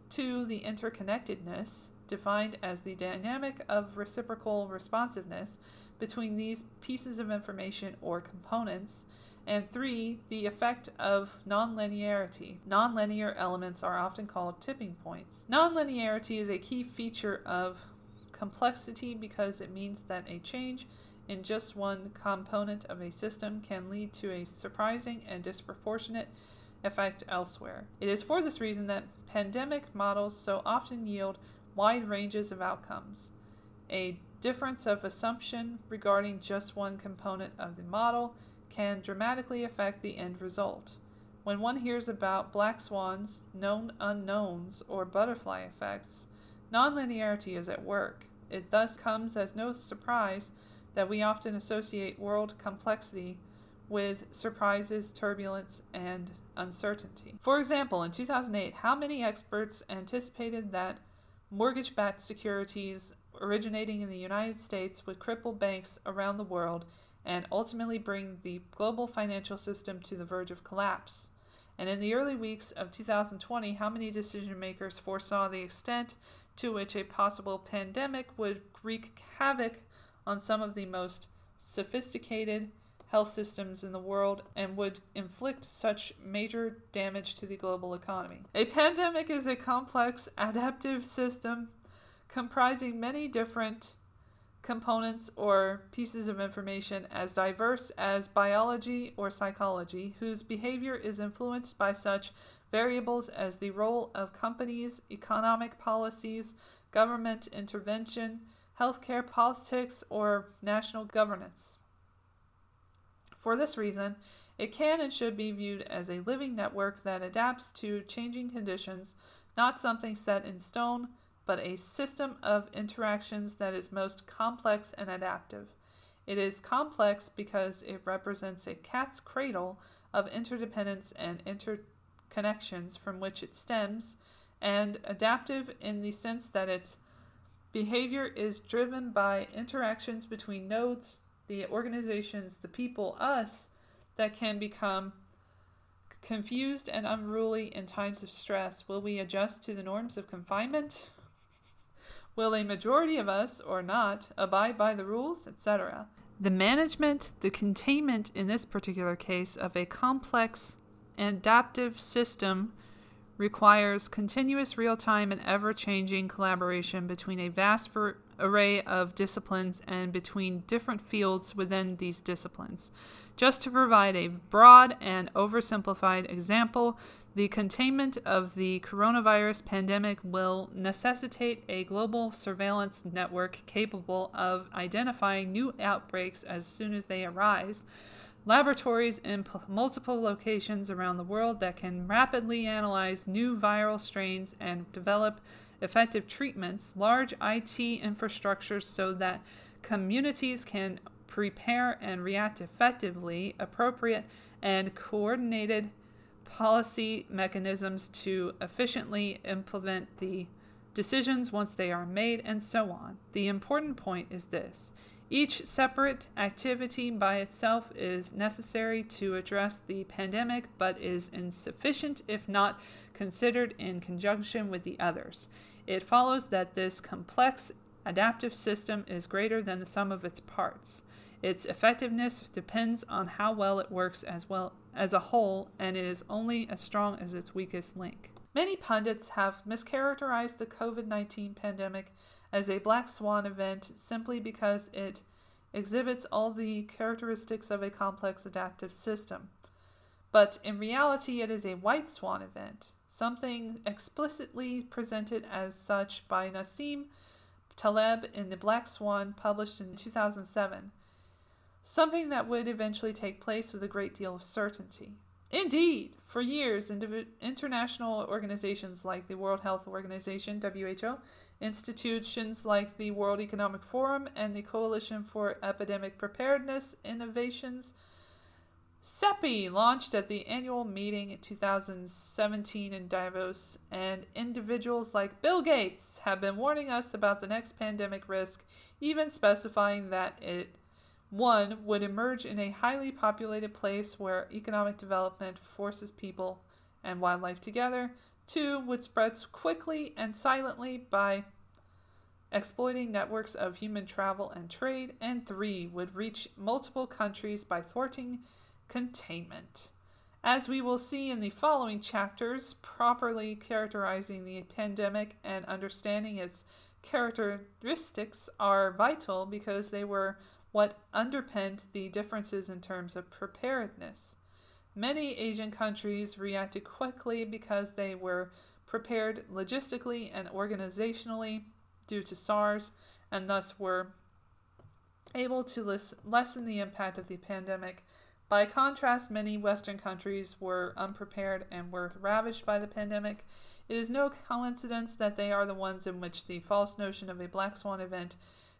Two, the interconnectedness, defined as the dynamic of reciprocal responsiveness between these pieces of information or components. And three, the effect of nonlinearity. Nonlinear elements are often called tipping points. Nonlinearity is a key feature of complexity because it means that a change in just one component of a system can lead to a surprising and disproportionate effect elsewhere. It is for this reason that pandemic models so often yield wide ranges of outcomes. A difference of assumption regarding just one component of the model can dramatically affect the end result. When one hears about black swans, known unknowns, or butterfly effects, nonlinearity is at work. It thus comes as no surprise that we often associate world complexity with surprises, turbulence, and uncertainty. For example, in 2008, how many experts anticipated that mortgage backed securities originating in the United States would cripple banks around the world and ultimately bring the global financial system to the verge of collapse. And in the early weeks of 2020, how many decision makers foresaw the extent to which a possible pandemic would wreak havoc on some of the most sophisticated health systems in the world and would inflict such major damage to the global economy? A pandemic is a complex adaptive system comprising many different components or pieces of information as diverse as biology or psychology, whose behavior is influenced by such variables as the role of companies, economic policies, government intervention, healthcare politics, or national governance. For this reason, it can and should be viewed as a living network that adapts to changing conditions, not something set in stone, but a system of interactions that is most complex and adaptive. It is complex because it represents a cat's cradle of interdependence and interconnections from which it stems, and adaptive in the sense that its behavior is driven by interactions between nodes, the organizations, the people, us, that can become confused and unruly in times of stress. Will we adjust to the norms of confinement? Will a majority of us or not abide by the rules, etc.? The management, the containment in this particular case of a complex adaptive system requires continuous real time and ever changing collaboration between a vast array of disciplines and between different fields within these disciplines. Just to provide a broad and oversimplified example, the containment of the coronavirus pandemic will necessitate a global surveillance network capable of identifying new outbreaks as soon as they arise. Laboratories in p- multiple locations around the world that can rapidly analyze new viral strains and develop effective treatments, large IT infrastructures so that communities can prepare and react effectively, appropriate and coordinated policy mechanisms to efficiently implement the decisions once they are made, and so on. The important point is this each separate activity by itself is necessary to address the pandemic, but is insufficient if not considered in conjunction with the others. It follows that this complex adaptive system is greater than the sum of its parts. Its effectiveness depends on how well it works as well as a whole, and it is only as strong as its weakest link. Many pundits have mischaracterized the COVID 19 pandemic as a black swan event simply because it exhibits all the characteristics of a complex adaptive system. But in reality, it is a white swan event, something explicitly presented as such by Nassim Taleb in The Black Swan, published in 2007, something that would eventually take place with a great deal of certainty. Indeed, for years, international organizations like the World Health Organization, WHO, institutions like the World Economic Forum, and the Coalition for Epidemic Preparedness Innovations, CEPI launched at the annual meeting in 2017 in Davos, and individuals like Bill Gates have been warning us about the next pandemic risk, even specifying that it one would emerge in a highly populated place where economic development forces people and wildlife together. Two would spread quickly and silently by exploiting networks of human travel and trade. And three would reach multiple countries by thwarting containment. As we will see in the following chapters, properly characterizing the pandemic and understanding its characteristics are vital because they were what underpinned the differences in terms of preparedness. Many Asian countries reacted quickly because they were prepared logistically and organizationally due to SARS and thus were able to lessen the impact of the pandemic by contrast, many Western countries were unprepared and were ravaged by the pandemic. It is no coincidence that they are the ones in which the false notion of a black swan event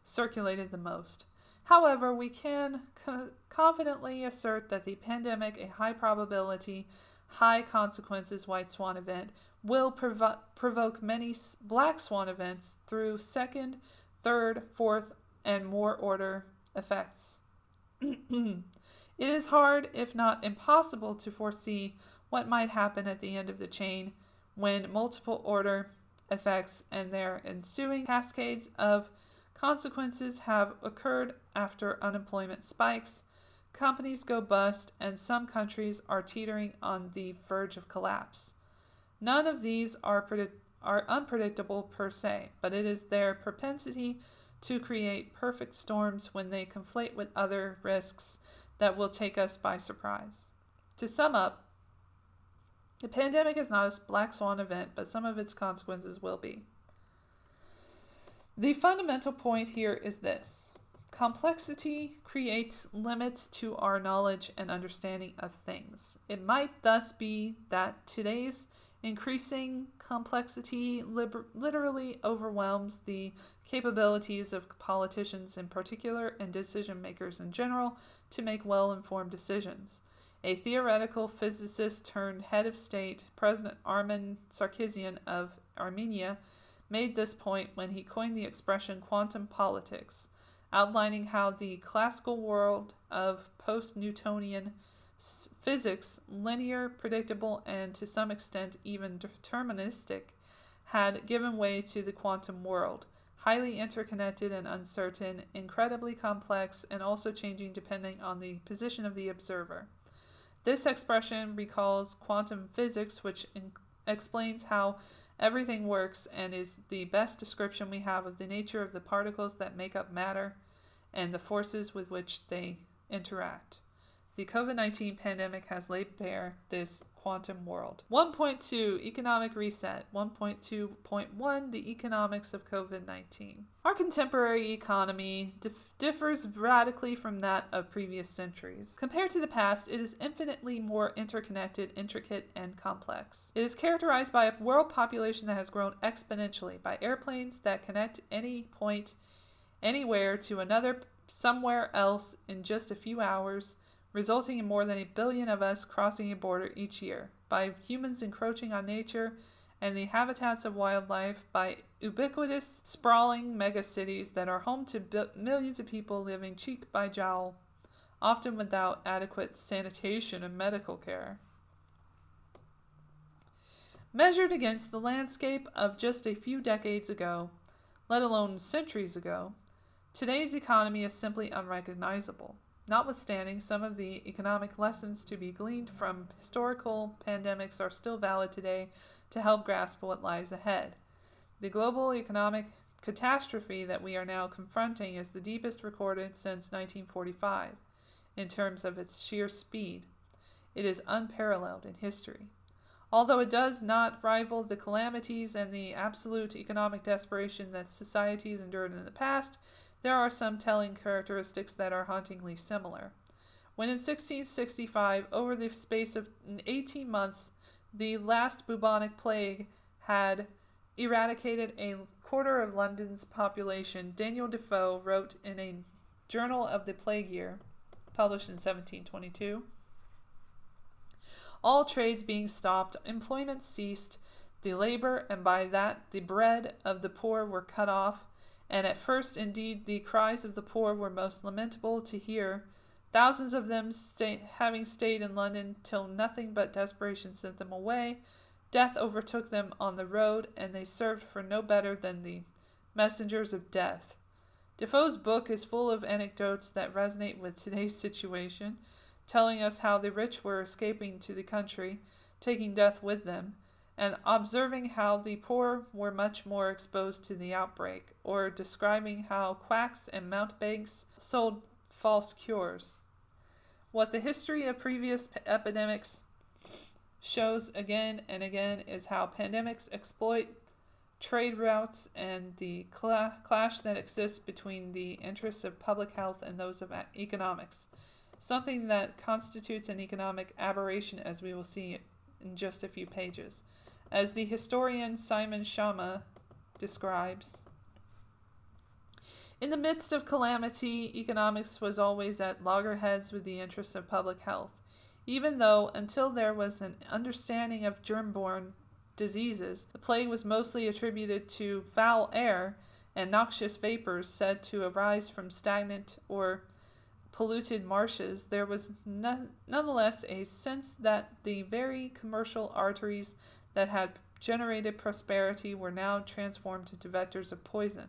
circulated the most. However, we can co- confidently assert that the pandemic, a high probability, high consequences white swan event, will provo- provoke many black swan events through second, third, fourth, and more order effects. It is hard, if not impossible, to foresee what might happen at the end of the chain when multiple order effects and their ensuing cascades of consequences have occurred after unemployment spikes, companies go bust, and some countries are teetering on the verge of collapse. None of these are, are unpredictable per se, but it is their propensity to create perfect storms when they conflate with other risks that will take us by surprise. To sum up, the pandemic is not a black swan event, but some of its consequences will be. The fundamental point here is this complexity creates limits to our knowledge and understanding of things. It might thus be that today's increasing complexity liber- literally overwhelms the capabilities of politicians in particular and decision makers in general to make well informed decisions. A theoretical physicist turned head of state, President Armen Sarkissian of Armenia, made this point when he coined the expression quantum politics, outlining how the classical world of post Newtonian physics, linear, predictable, and to some extent even deterministic, had given way to the quantum world, highly interconnected and uncertain, incredibly complex, and also changing depending on the position of the observer. This expression recalls quantum physics, which in- explains how everything works and is the best description we have of the nature of the particles that make up matter and the forces with which they interact. The COVID 19 pandemic has laid bare this quantum world. 1.2 Economic Reset. 1.2.1 The Economics of COVID 19. Our contemporary economy dif- differs radically from that of previous centuries. Compared to the past, it is infinitely more interconnected, intricate, and complex. It is characterized by a world population that has grown exponentially, by airplanes that connect any point anywhere to another somewhere else in just a few hours resulting in more than a billion of us crossing a border each year, by humans encroaching on nature and the habitats of wildlife, by ubiquitous, sprawling megacities that are home to bi- millions of people living cheek by jowl, often without adequate sanitation and medical care. Measured against the landscape of just a few decades ago, let alone centuries ago, today's economy is simply unrecognizable. Notwithstanding, some of the economic lessons to be gleaned from historical pandemics are still valid today to help grasp what lies ahead. The global economic catastrophe that we are now confronting is the deepest recorded since 1945 in terms of its sheer speed. It is unparalleled in history. Although it does not rival the calamities and the absolute economic desperation that societies endured in the past, there are some telling characteristics that are hauntingly similar. When in 1665, over the space of 18 months, the last bubonic plague had eradicated a quarter of London's population, Daniel Defoe wrote in a Journal of the Plague Year, published in 1722. All trades being stopped, employment ceased, the labor, and by that the bread of the poor were cut off, and at first, indeed, the cries of the poor were most lamentable to hear, thousands of them stay, having stayed in London till nothing but desperation sent them away. Death overtook them on the road, and they served for no better than the messengers of death. Defoe's book is full of anecdotes that resonate with today's situation, telling us how the rich were escaping to the country, taking death with them, and observing how the poor were much more exposed to the outbreak, or describing how quacks and mountebanks sold false cures. What the history of previous epidemics shows again and again is how pandemics exploit trade routes and the cl- clash that exists between the interests of public health and those of economics, something that constitutes an economic aberration, as we will see in just a few pages. As the historian Simon Schama describes, in the midst of calamity, economics was always at loggerheads with the interests of public health, even though, until there was an understanding of germ borne diseases, the plague was mostly attributed to foul air and noxious vapors said to arise from stagnant or polluted marshes, there was nonetheless a sense that the very commercial arteries that had generated prosperity were now transformed into vectors of poison.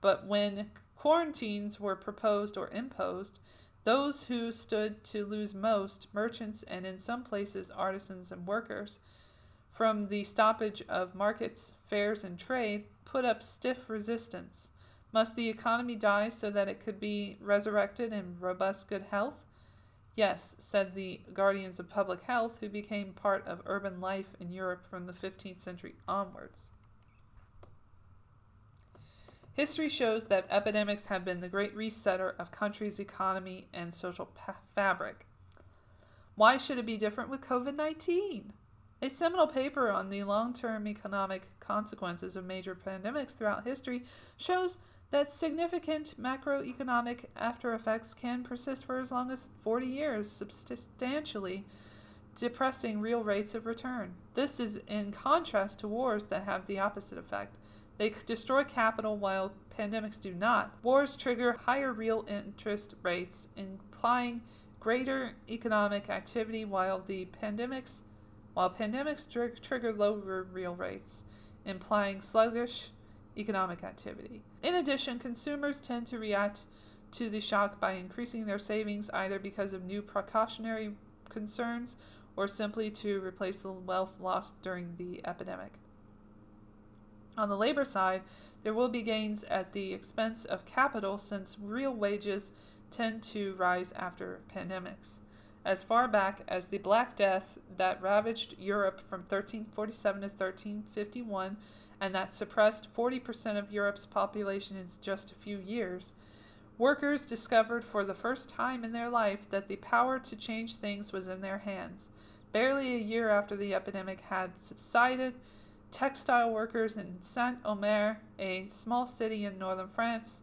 But when quarantines were proposed or imposed, those who stood to lose most, merchants and in some places artisans and workers, from the stoppage of markets, fairs, and trade, put up stiff resistance. Must the economy die so that it could be resurrected in robust good health? Yes, said the guardians of public health, who became part of urban life in Europe from the 15th century onwards. History shows that epidemics have been the great resetter of countries' economy and social pa- fabric. Why should it be different with COVID 19? A seminal paper on the long term economic consequences of major pandemics throughout history shows that significant macroeconomic after effects can persist for as long as 40 years, substantially depressing real rates of return. This is in contrast to wars that have the opposite effect. They destroy capital while pandemics do not. Wars trigger higher real interest rates, implying greater economic activity while the pandemics while pandemics tr- trigger lower real rates, implying sluggish economic activity. In addition, consumers tend to react to the shock by increasing their savings either because of new precautionary concerns or simply to replace the wealth lost during the epidemic. On the labor side, there will be gains at the expense of capital since real wages tend to rise after pandemics. As far back as the Black Death that ravaged Europe from 1347 to 1351 and that suppressed 40% of Europe's population in just a few years, workers discovered for the first time in their life that the power to change things was in their hands. Barely a year after the epidemic had subsided, textile workers in Saint Omer, a small city in northern France,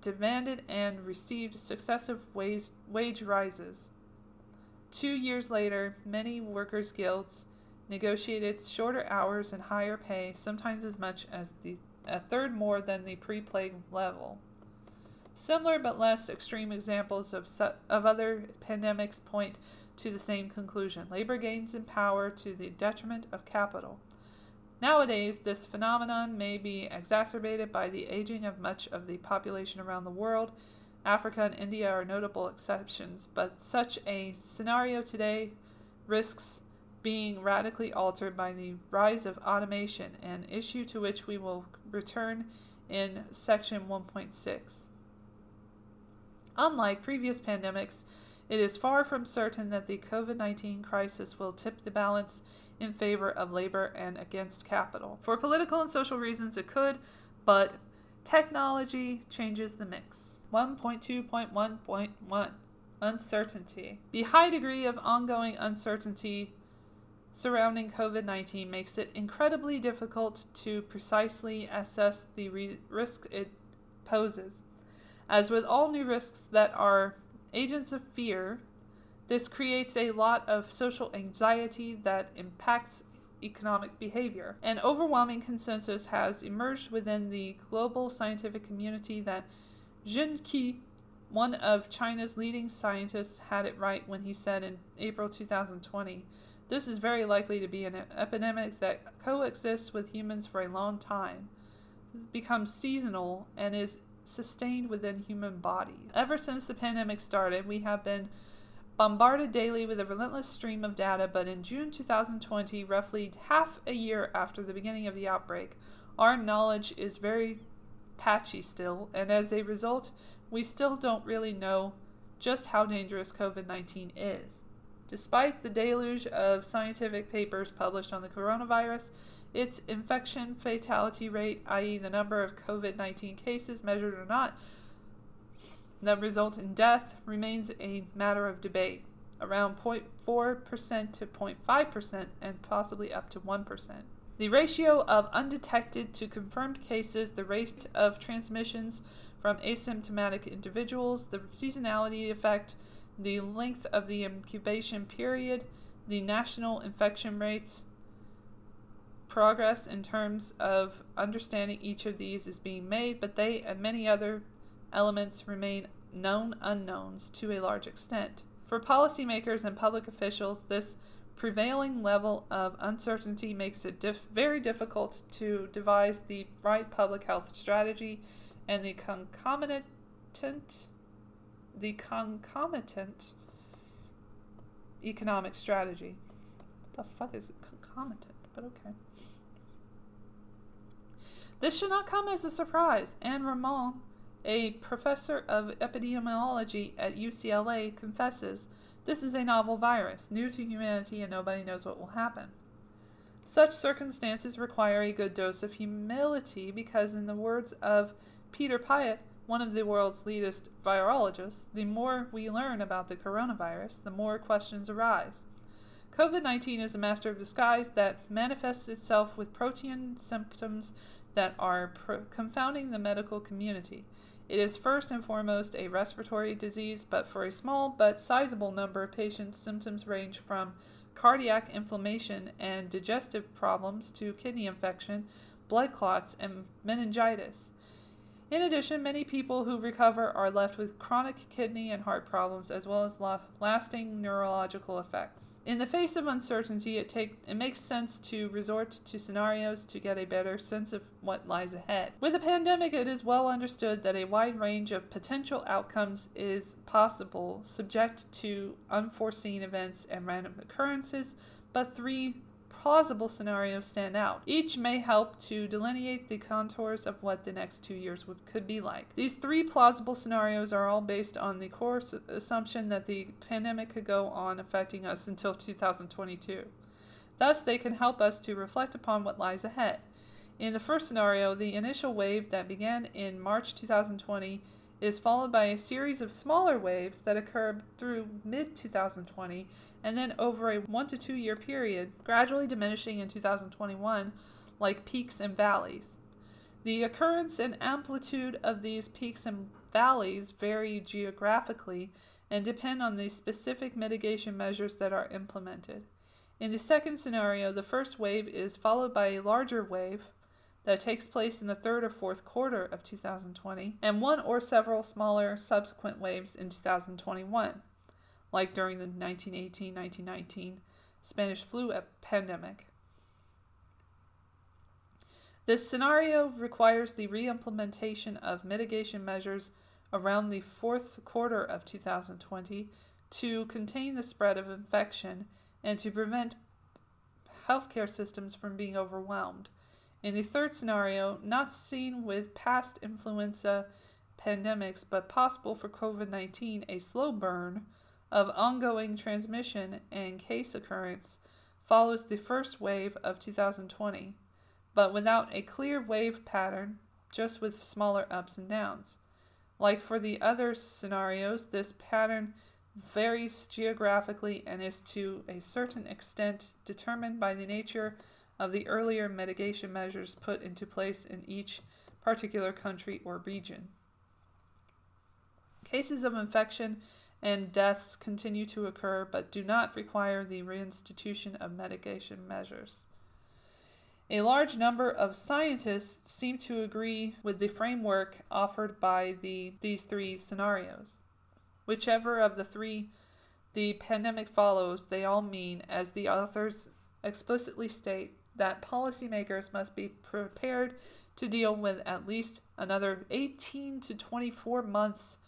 demanded and received successive wage, wage rises. Two years later, many workers' guilds negotiated shorter hours and higher pay, sometimes as much as the, a third more than the pre plague level. Similar but less extreme examples of, su- of other pandemics point to the same conclusion labor gains in power to the detriment of capital. Nowadays, this phenomenon may be exacerbated by the aging of much of the population around the world. Africa and India are notable exceptions, but such a scenario today risks being radically altered by the rise of automation, an issue to which we will return in section 1.6. Unlike previous pandemics, it is far from certain that the COVID 19 crisis will tip the balance in favor of labor and against capital. For political and social reasons, it could, but technology changes the mix. 1.2.1.1 Uncertainty. The high degree of ongoing uncertainty surrounding COVID 19 makes it incredibly difficult to precisely assess the re- risk it poses. As with all new risks that are agents of fear, this creates a lot of social anxiety that impacts economic behavior. An overwhelming consensus has emerged within the global scientific community that Jin Qi, one of China's leading scientists, had it right when he said in April 2020 this is very likely to be an epidemic that coexists with humans for a long time, becomes seasonal, and is sustained within human body. Ever since the pandemic started, we have been bombarded daily with a relentless stream of data, but in June 2020, roughly half a year after the beginning of the outbreak, our knowledge is very patchy still, and as a result, we still don't really know just how dangerous COVID 19 is. Despite the deluge of scientific papers published on the coronavirus, its infection fatality rate, i.e., the number of COVID 19 cases measured or not, that result in death remains a matter of debate, around 0.4% to 0.5% and possibly up to 1%. The ratio of undetected to confirmed cases, the rate of transmissions from asymptomatic individuals, the seasonality effect, the length of the incubation period, the national infection rates, progress in terms of understanding each of these is being made, but they and many other elements remain known unknowns to a large extent. For policymakers and public officials, this prevailing level of uncertainty makes it very difficult to devise the right public health strategy and the concomitant the concomitant economic strategy. What the fuck is concomitant? But okay. This should not come as a surprise. Anne Rimoin a professor of epidemiology at UCLA confesses this is a novel virus, new to humanity, and nobody knows what will happen. Such circumstances require a good dose of humility because, in the words of Peter Piot, one of the world's leadest virologists, the more we learn about the coronavirus, the more questions arise. COVID 19 is a master of disguise that manifests itself with protean symptoms that are pro- confounding the medical community. It is first and foremost a respiratory disease, but for a small but sizable number of patients, symptoms range from cardiac inflammation and digestive problems to kidney infection, blood clots, and meningitis. In addition, many people who recover are left with chronic kidney and heart problems as well as lasting neurological effects. In the face of uncertainty, it, take, it makes sense to resort to scenarios to get a better sense of what lies ahead. With the pandemic, it is well understood that a wide range of potential outcomes is possible, subject to unforeseen events and random occurrences, but three plausible scenarios stand out. Each may help to delineate the contours of what the next two years would, could be like. These three plausible scenarios are all based on the core assumption that the pandemic could go on affecting us until 2022. Thus, they can help us to reflect upon what lies ahead. In the first scenario, the initial wave that began in March 2020 is followed by a series of smaller waves that occur through mid 2020 and then over a one to two year period, gradually diminishing in 2021 like peaks and valleys. The occurrence and amplitude of these peaks and valleys vary geographically and depend on the specific mitigation measures that are implemented. In the second scenario, the first wave is followed by a larger wave that takes place in the third or fourth quarter of 2020, and one or several smaller subsequent waves in 2021, like during the 1918 1919 Spanish flu pandemic. This scenario requires the reimplementation of mitigation measures around the fourth quarter of 2020 to contain the spread of infection and to prevent healthcare systems from being overwhelmed. In the third scenario, not seen with past influenza pandemics, but possible for COVID 19, a slow burn of ongoing transmission and case occurrence follows the first wave of 2020, but without a clear wave pattern, just with smaller ups and downs. Like for the other scenarios, this pattern varies geographically and is to a certain extent determined by the nature of the earlier mitigation measures put into place in each particular country or region. Cases of infection and deaths continue to occur but do not require the reinstitution of mitigation measures. A large number of scientists seem to agree with the framework offered by the, these three scenarios. Whichever of the three the pandemic follows, they all mean, as the authors explicitly state, that policymakers must be prepared to deal with at least another 18 to 24 months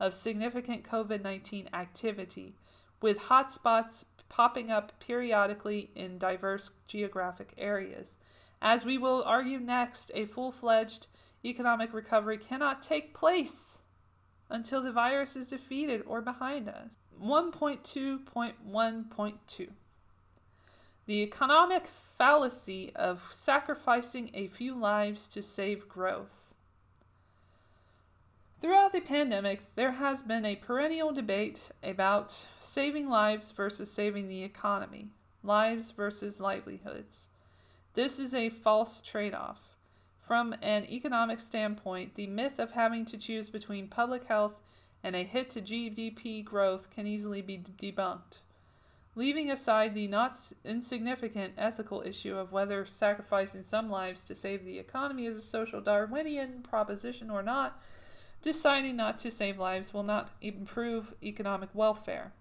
of significant COVID 19 activity, with hotspots popping up periodically in diverse geographic areas. As we will argue next, a full fledged economic recovery cannot take place until the virus is defeated or behind us. 1.2.1.2 The economic fallacy of sacrificing a few lives to save growth. Throughout the pandemic, there has been a perennial debate about saving lives versus saving the economy, lives versus livelihoods. This is a false trade off. From an economic standpoint, the myth of having to choose between public health and a hit to GDP growth can easily be debunked. Leaving aside the not insignificant ethical issue of whether sacrificing some lives to save the economy is a social Darwinian proposition or not, deciding not to save lives will not improve economic welfare.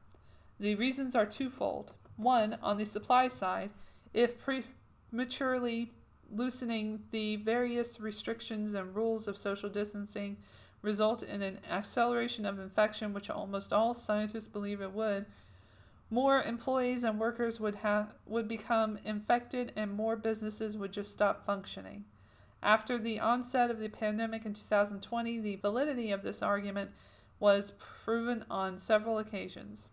The reasons are twofold. One, on the supply side, if prematurely loosening the various restrictions and rules of social distancing result in an acceleration of infection, which almost all scientists believe it would, more employees and workers would would become infected and more businesses would just stop functioning. After the onset of the pandemic in 2020, the validity of this argument was proven on several occasions.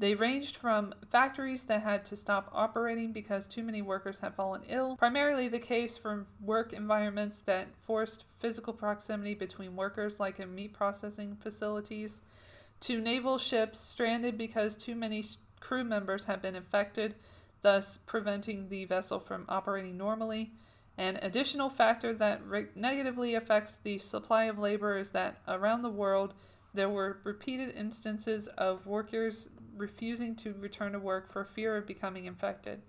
They ranged from factories that had to stop operating because too many workers had fallen ill, primarily the case for work environments that forced physical proximity between workers, like in meat processing facilities, to naval ships stranded because too many crew members had been infected, thus preventing the vessel from operating normally. An additional factor that re- negatively affects the supply of labor is that around the world there were repeated instances of workers refusing to return to work for fear of becoming infected.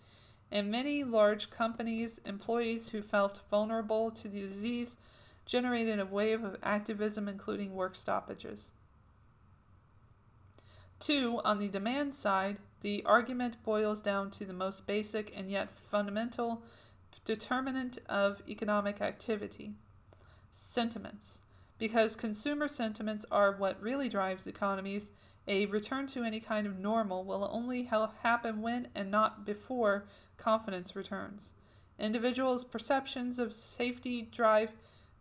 In many large companies, employees who felt vulnerable to the disease generated a wave of activism, including work stoppages. Two, on the demand side, the argument boils down to the most basic and yet fundamental determinant of economic activity sentiments. Because consumer sentiments are what really drives economies, a return to any kind of normal will only happen when and not before confidence returns. Individuals' perceptions of safety drive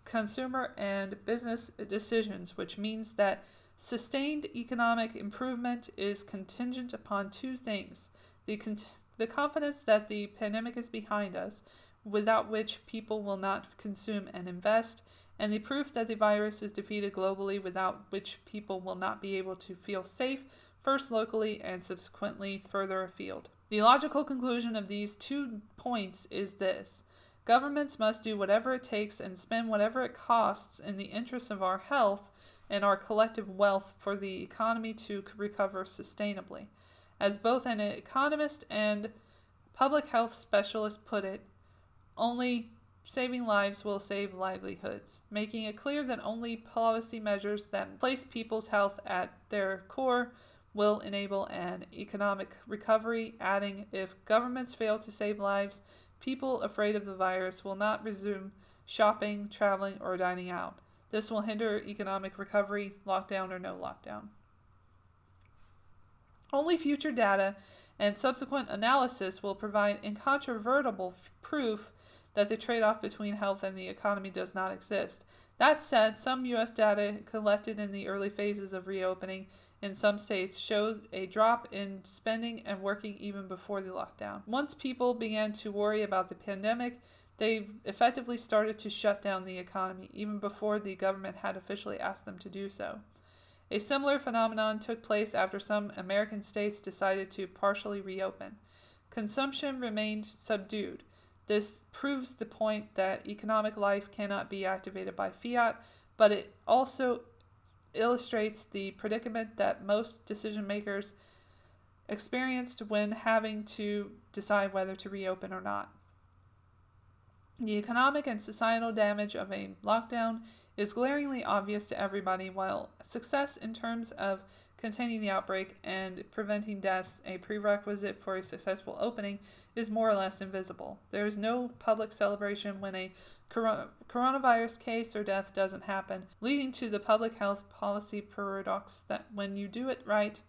consumer and business decisions, which means that Sustained economic improvement is contingent upon two things the, con- the confidence that the pandemic is behind us, without which people will not consume and invest, and the proof that the virus is defeated globally, without which people will not be able to feel safe, first locally and subsequently further afield. The logical conclusion of these two points is this governments must do whatever it takes and spend whatever it costs in the interest of our health and our collective wealth for the economy to recover sustainably. As both an economist and public health specialist put it, only saving lives will save livelihoods, making it clear that only policy measures that place people's health at their core will enable an economic recovery, adding if governments fail to save lives, people afraid of the virus will not resume shopping, traveling, or dining out. This will hinder economic recovery, lockdown or no lockdown. Only future data and subsequent analysis will provide incontrovertible proof that the trade off between health and the economy does not exist. That said, some U.S. data collected in the early phases of reopening in some states showed a drop in spending and working even before the lockdown. Once people began to worry about the pandemic, they effectively started to shut down the economy, even before the government had officially asked them to do so. A similar phenomenon took place after some American states decided to partially reopen. Consumption remained subdued. This proves the point that economic life cannot be activated by fiat, but it also illustrates the predicament that most decision makers experienced when having to decide whether to reopen or not. The economic and societal damage of a lockdown is glaringly obvious to everybody, while success in terms of containing the outbreak and preventing deaths, a prerequisite for a successful opening, is more or less invisible. There is no public celebration when a coronavirus case or death doesn't happen, leading to the public health policy paradox that when you do it right,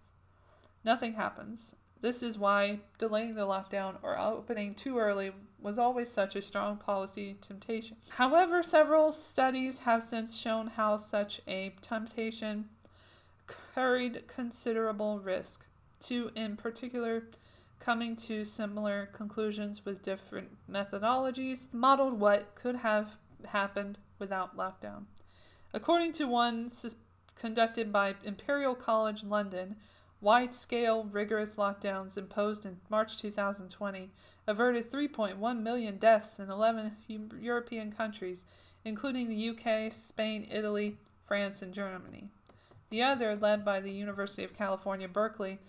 nothing happens. This is why delaying the lockdown or opening too early was always such a strong policy temptation. However, several studies have since shown how such a temptation carried considerable risk, to, in particular, coming to similar conclusions with different methodologies, modeled what could have happened without lockdown. According to one conducted by Imperial College London, Wide scale, rigorous lockdowns imposed in March 2020 averted 3.1 million deaths in 11 European countries, including the UK, Spain, Italy, France, and Germany. The other, led by the University of California, Berkeley,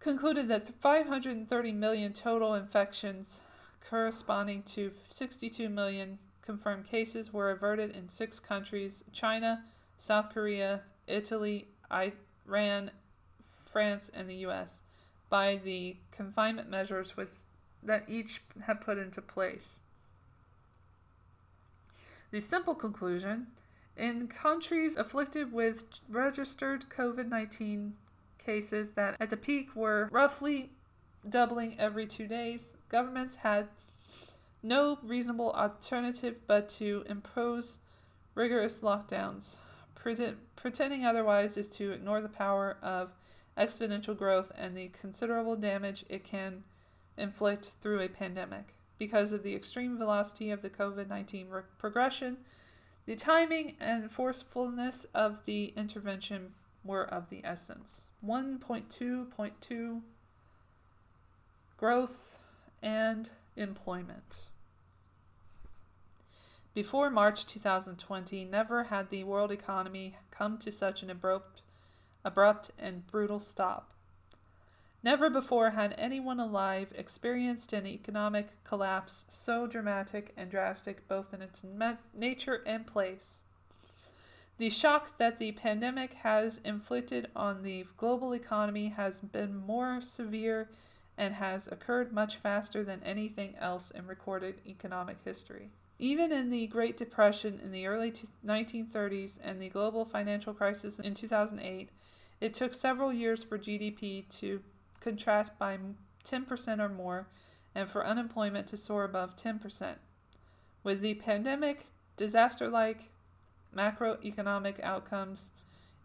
concluded that 530 million total infections, corresponding to 62 million confirmed cases, were averted in six countries China, South Korea, Italy, Iran, France, and the US by the confinement measures with, that each had put into place. The simple conclusion in countries afflicted with registered COVID 19 cases that at the peak were roughly doubling every two days, governments had no reasonable alternative but to impose rigorous lockdowns. Pretending otherwise is to ignore the power of exponential growth and the considerable damage it can inflict through a pandemic. Because of the extreme velocity of the COVID 19 re- progression, the timing and forcefulness of the intervention were of the essence. 1.2.2 Growth and Employment. Before March 2020, never had the world economy come to such an abrupt abrupt, and brutal stop. Never before had anyone alive experienced an economic collapse so dramatic and drastic both in its nature and place. The shock that the pandemic has inflicted on the global economy has been more severe and has occurred much faster than anything else in recorded economic history. Even in the Great Depression in the early 1930s and the global financial crisis in 2008, it took several years for GDP to contract by 10% or more and for unemployment to soar above 10%. With the pandemic, disaster like macroeconomic outcomes,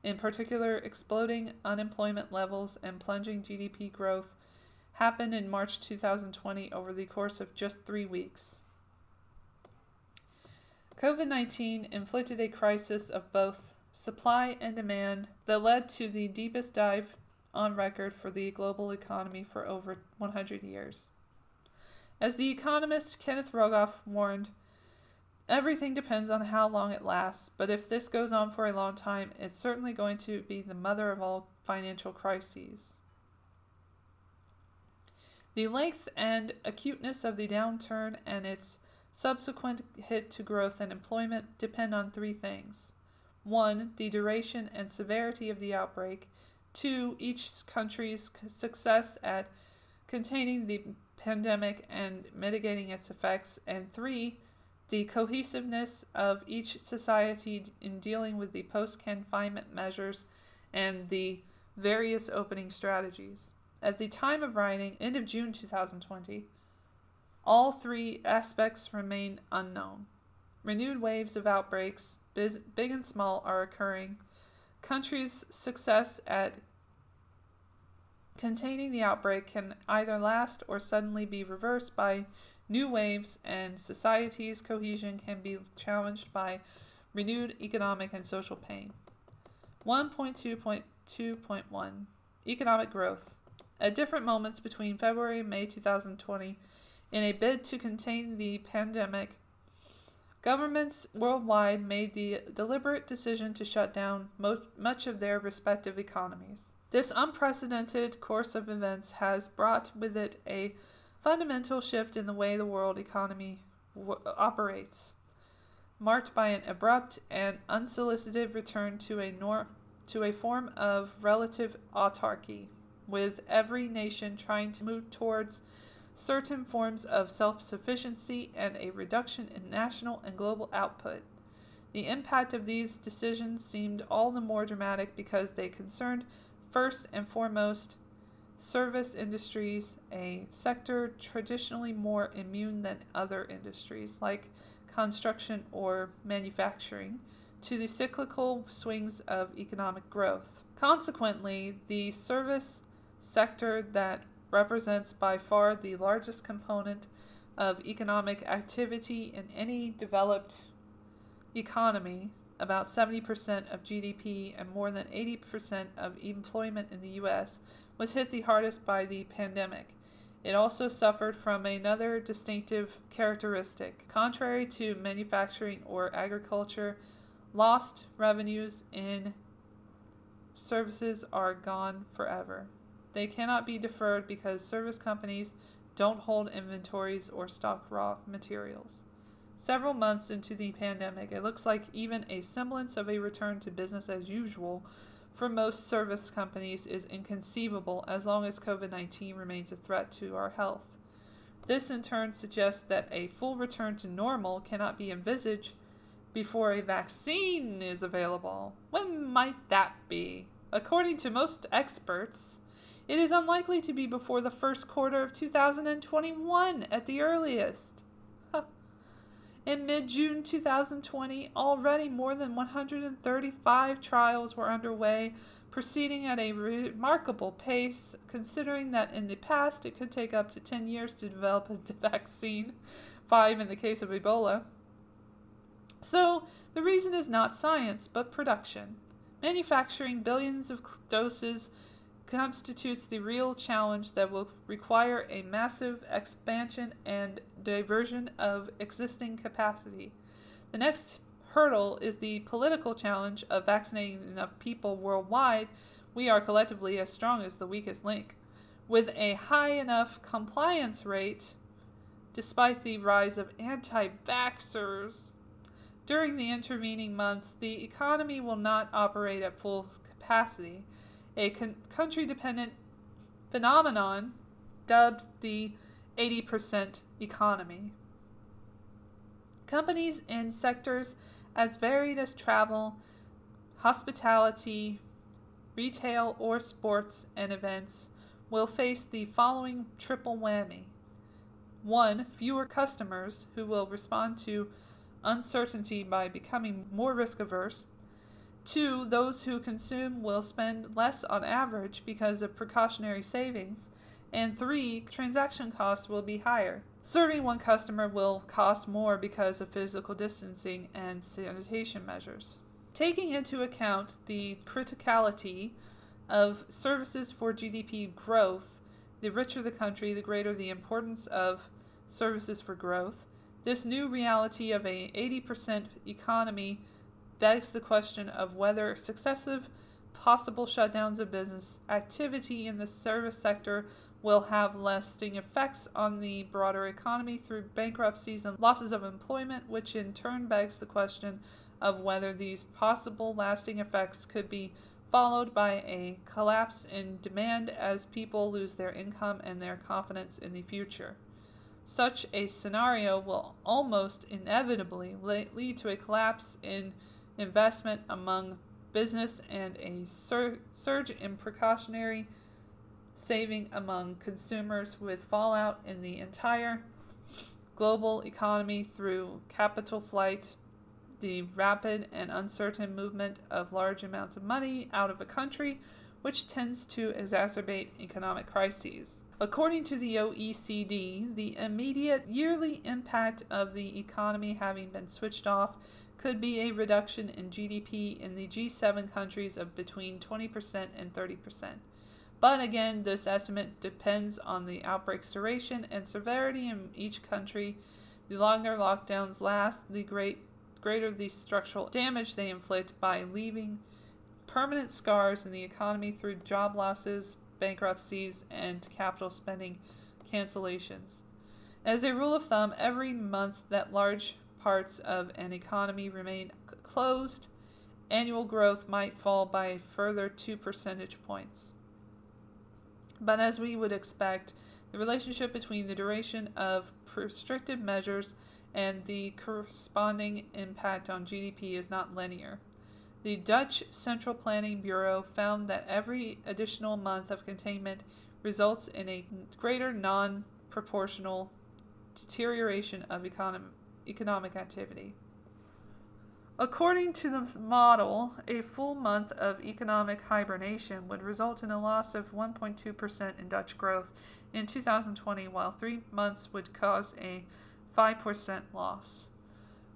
in particular exploding unemployment levels and plunging GDP growth, happened in March 2020 over the course of just three weeks. COVID 19 inflicted a crisis of both supply and demand that led to the deepest dive on record for the global economy for over 100 years. As the economist Kenneth Rogoff warned, everything depends on how long it lasts, but if this goes on for a long time, it's certainly going to be the mother of all financial crises. The length and acuteness of the downturn and its subsequent hit to growth and employment depend on three things 1. The duration and severity of the outbreak. 2. Each country's success at containing the pandemic and mitigating its effects. And 3. The cohesiveness of each society in dealing with the post confinement measures and the various opening strategies. At the time of writing, end of June 2020, All three aspects remain unknown. Renewed waves of outbreaks, big and small, are occurring. Countries' success at containing the outbreak can either last or suddenly be reversed by new waves, and society's cohesion can be challenged by renewed economic and social pain. 1.2.2.1 Economic growth. At different moments between February and May 2020, in a bid to contain the pandemic, governments worldwide made the deliberate decision to shut down mo- much of their respective economies. This unprecedented course of events has brought with it a fundamental shift in the way the world economy w- operates, marked by an abrupt and unsolicited return to a to a form of relative autarky, with every nation trying to move towards certain forms of self-sufficiency and a reduction in national and global output. The impact of these decisions seemed all the more dramatic because they concerned first and foremost service industries, a sector traditionally more immune than other industries like construction or manufacturing, to the cyclical swings of economic growth. Consequently, the service sector that represents by far the largest component of economic activity in any developed economy, about 70% of GDP and more than 80% of employment in the US, was hit the hardest by the pandemic. It also suffered from another distinctive characteristic. Contrary to manufacturing or agriculture, lost revenues in services are gone forever. They cannot be deferred because service companies don't hold inventories or stock raw materials. Several months into the pandemic, it looks like even a semblance of a return to business as usual for most service companies is inconceivable as long as COVID 19 remains a threat to our health. This in turn suggests that a full return to normal cannot be envisaged before a vaccine is available. When might that be? According to most experts, it is unlikely to be before the first quarter of 2021 at the earliest. In mid June 2020, already more than 135 trials were underway, proceeding at a remarkable pace, considering that in the past it could take up to 10 years to develop a vaccine, five in the case of Ebola. So, the reason is not science, but production. Manufacturing billions of doses constitutes the real challenge that will require a massive expansion and diversion of existing capacity. The next hurdle is the political challenge of vaccinating enough people worldwide. We are collectively as strong as the weakest link. With a high enough compliance rate, despite the rise of anti vaxxers, during the intervening months, the economy will not operate at full capacity a con- country dependent phenomenon dubbed the 80% economy. Companies in sectors as varied as travel, hospitality, retail, or sports and events will face the following triple whammy. One, fewer customers who will respond to uncertainty by becoming more risk averse Two, those who consume will spend less on average because of precautionary savings. And three, transaction costs will be higher. Serving one customer will cost more because of physical distancing and sanitation measures. Taking into account the criticality of services for GDP growth, the richer the country, the greater the importance of services for growth. This new reality of a 80% economy begs the question of whether successive possible shutdowns of business activity in the service sector will have lasting effects on the broader economy through bankruptcies and losses of employment, which in turn begs the question of whether these possible lasting effects could be followed by a collapse in demand as people lose their income and their confidence in the future. Such a scenario will almost inevitably lead to a collapse in investment among business and a sur- surge in precautionary saving among consumers with fallout in the entire global economy through capital flight, the rapid and uncertain movement of large amounts of money out of a country, which tends to exacerbate economic crises. According to the OECD, the immediate yearly impact of the economy having been switched off could be a reduction in GDP in the G7 countries of between 20% and 30%. But again, this estimate depends on the outbreak's duration and severity in each country. The longer lockdowns last, the great, greater the structural damage they inflict by leaving permanent scars in the economy through job losses, bankruptcies, and capital spending cancellations. As a rule of thumb, every month that large parts of an economy remain closed, annual growth might fall by a further 2 percentage points. But as we would expect, the relationship between the duration of restrictive measures and the corresponding impact on GDP is not linear. The Dutch Central Planning Bureau found that every additional month of containment results in a greater non proportional deterioration of econom- economic activity. According to the model, a full month of economic hibernation would result in a loss of 1.2% in Dutch growth in 2020, while three months would cause a 5% loss.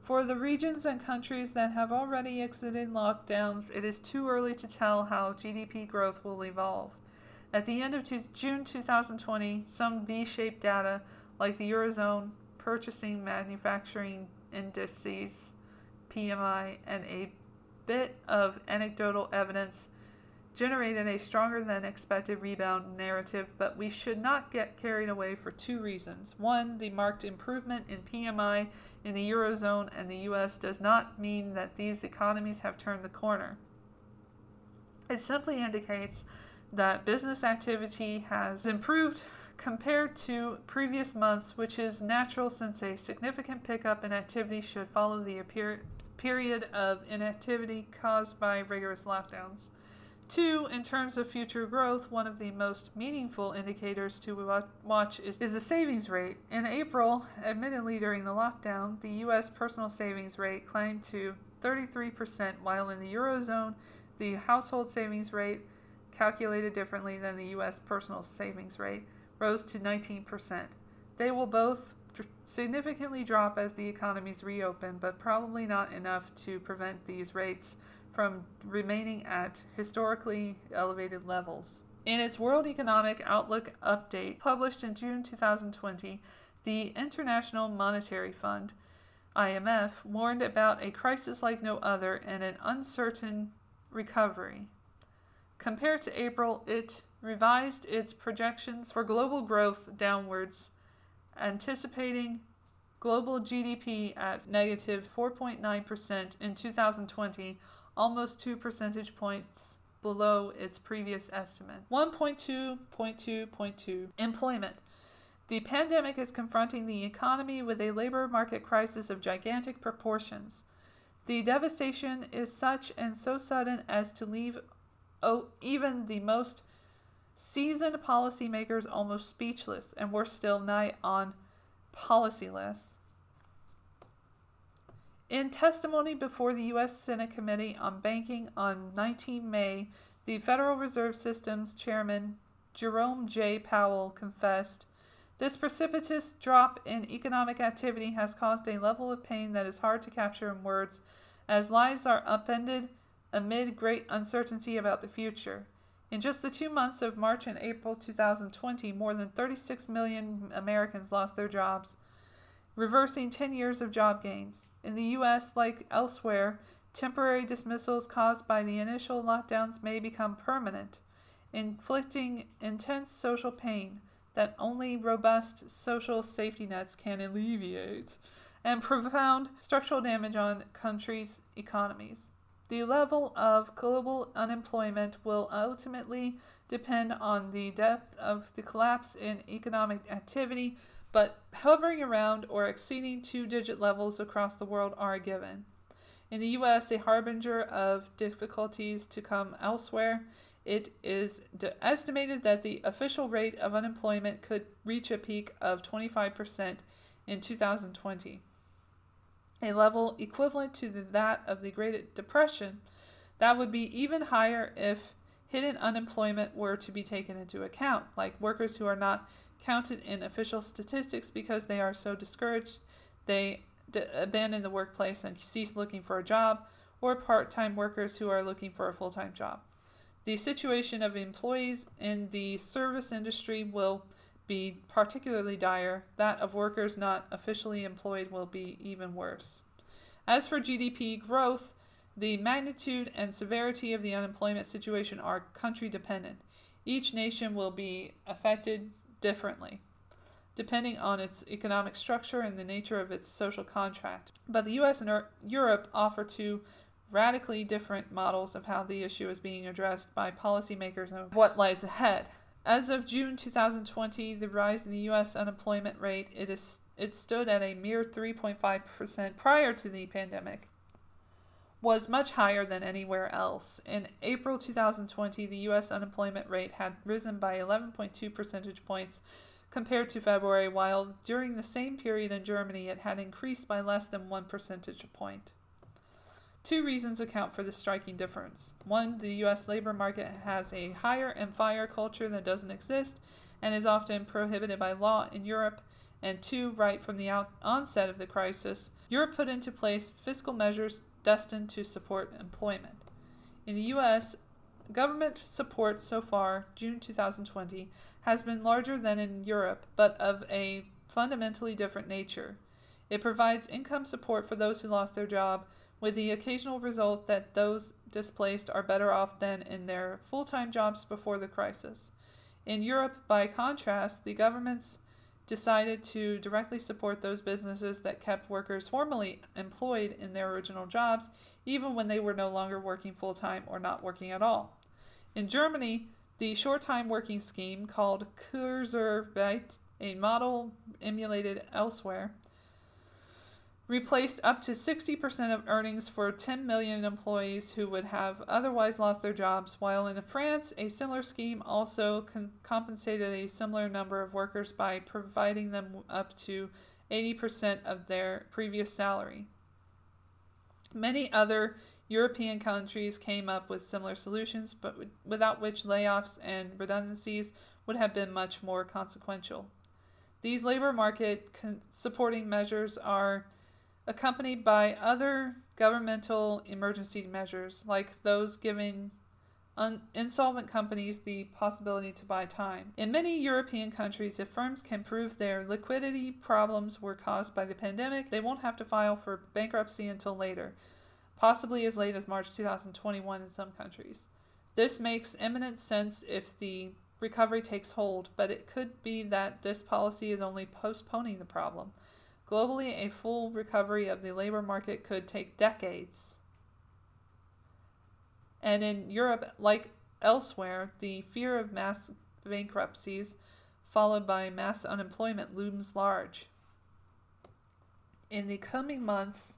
For the regions and countries that have already exited lockdowns, it is too early to tell how GDP growth will evolve. At the end of June 2020, some V shaped data, like the Eurozone Purchasing Manufacturing Indices, PMI, and a bit of anecdotal evidence generated a stronger than expected rebound narrative, but we should not get carried away for two reasons. One, the marked improvement in PMI in the Eurozone and the US does not mean that these economies have turned the corner. It simply indicates that business activity has improved compared to previous months, which is natural since a significant pickup in activity should follow the period of inactivity caused by rigorous lockdowns. Two, in terms of future growth, one of the most meaningful indicators to watch is, is the savings rate. In April, admittedly during the lockdown, the U.S. personal savings rate climbed to 33%, while in the Eurozone, the household savings rate, calculated differently than the U.S. personal savings rate, rose to 19%. They will both significantly drop as the economies reopen, but probably not enough to prevent these rates from remaining at historically elevated levels. In its World Economic Outlook update published in June 2020, the International Monetary Fund, IMF, warned about a crisis like no other and an uncertain recovery. Compared to April, it revised its projections for global growth downwards, anticipating global GDP at negative 4.9% in 2020 almost two percentage points below its previous estimate. 1.2.2.2 Employment. The pandemic is confronting the economy with a labor market crisis of gigantic proportions. The devastation is such and so sudden as to leave oh, even the most seasoned policymakers almost speechless, and worse still, nigh on policyless. In testimony before the U.S. Senate Committee on Banking on 19 May, the Federal Reserve System's chairman, Jerome J. Powell, confessed this precipitous drop in economic activity has caused a level of pain that is hard to capture in words, as lives are upended amid great uncertainty about the future. In just the two months of March and April 2020, more than 36 million Americans lost their jobs reversing 10 years of job gains. In the U.S., like elsewhere, temporary dismissals caused by the initial lockdowns may become permanent, inflicting intense social pain that only robust social safety nets can alleviate, and profound structural damage on countries' economies. The level of global unemployment will ultimately depend on the depth of the collapse in economic activity but hovering around or exceeding two digit levels across the world are a given. In the US, a harbinger of difficulties to come elsewhere, it is estimated that the official rate of unemployment could reach a peak of 25% in 2020, a level equivalent to the, that of the Great Depression. That would be even higher if hidden unemployment were to be taken into account, like workers who are not counted in official statistics because they are so discouraged they d- abandon the workplace and cease looking for a job, or part time workers who are looking for a full time job. The situation of employees in the service industry will be particularly dire. That of workers not officially employed will be even worse. As for GDP growth, the magnitude and severity of the unemployment situation are country dependent. Each nation will be affected differently, depending on its economic structure and the nature of its social contract. But the US and Europe offer two radically different models of how the issue is being addressed by policymakers and what lies ahead. As of June 2020, the rise in the US unemployment rate it is it stood at a mere 3.5% prior to the pandemic was much higher than anywhere else. In April 2020, the US unemployment rate had risen by 11.2 percentage points compared to February, while during the same period in Germany it had increased by less than 1 percentage point. Two reasons account for this striking difference. One, the US labor market has a hire and fire culture that doesn't exist and is often prohibited by law in Europe. And two, right from the out- onset of the crisis, Europe put into place fiscal measures destined to support employment. In the US, government support so far, June 2020, has been larger than in Europe, but of a fundamentally different nature. It provides income support for those who lost their job with the occasional result that those displaced are better off than in their full time jobs before the crisis. In Europe, by contrast, the governments decided to directly support those businesses that kept workers formerly employed in their original jobs, even when they were no longer working full time or not working at all. In Germany, the short time working scheme called Kurzarbeit, a model emulated elsewhere, replaced up to 60% of earnings for 10 million employees who would have otherwise lost their jobs, while in France, a similar scheme also con- compensated a similar number of workers by providing them up to 80% of their previous salary. Many other European countries came up with similar solutions, but without which layoffs and redundancies would have been much more consequential. These labor market con- supporting measures are accompanied by other governmental emergency measures, like those giving un- insolvent companies the possibility to buy time. In many European countries, if firms can prove their liquidity problems were caused by the pandemic, they won't have to file for bankruptcy until later, possibly as late as March 2021 in some countries. This makes eminent sense if the recovery takes hold, but it could be that this policy is only postponing the problem. Globally, a full recovery of the labor market could take decades. And in Europe, like elsewhere, the fear of mass bankruptcies followed by mass unemployment looms large. In the coming months,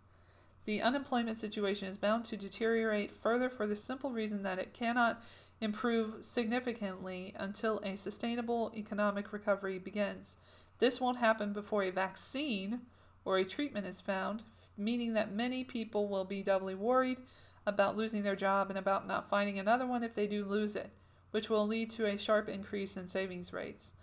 the unemployment situation is bound to deteriorate further for the simple reason that it cannot improve significantly until a sustainable economic recovery begins. This won't happen before a vaccine or a treatment is found, meaning that many people will be doubly worried about losing their job and about not finding another one if they do lose it, which will lead to a sharp increase in savings rates.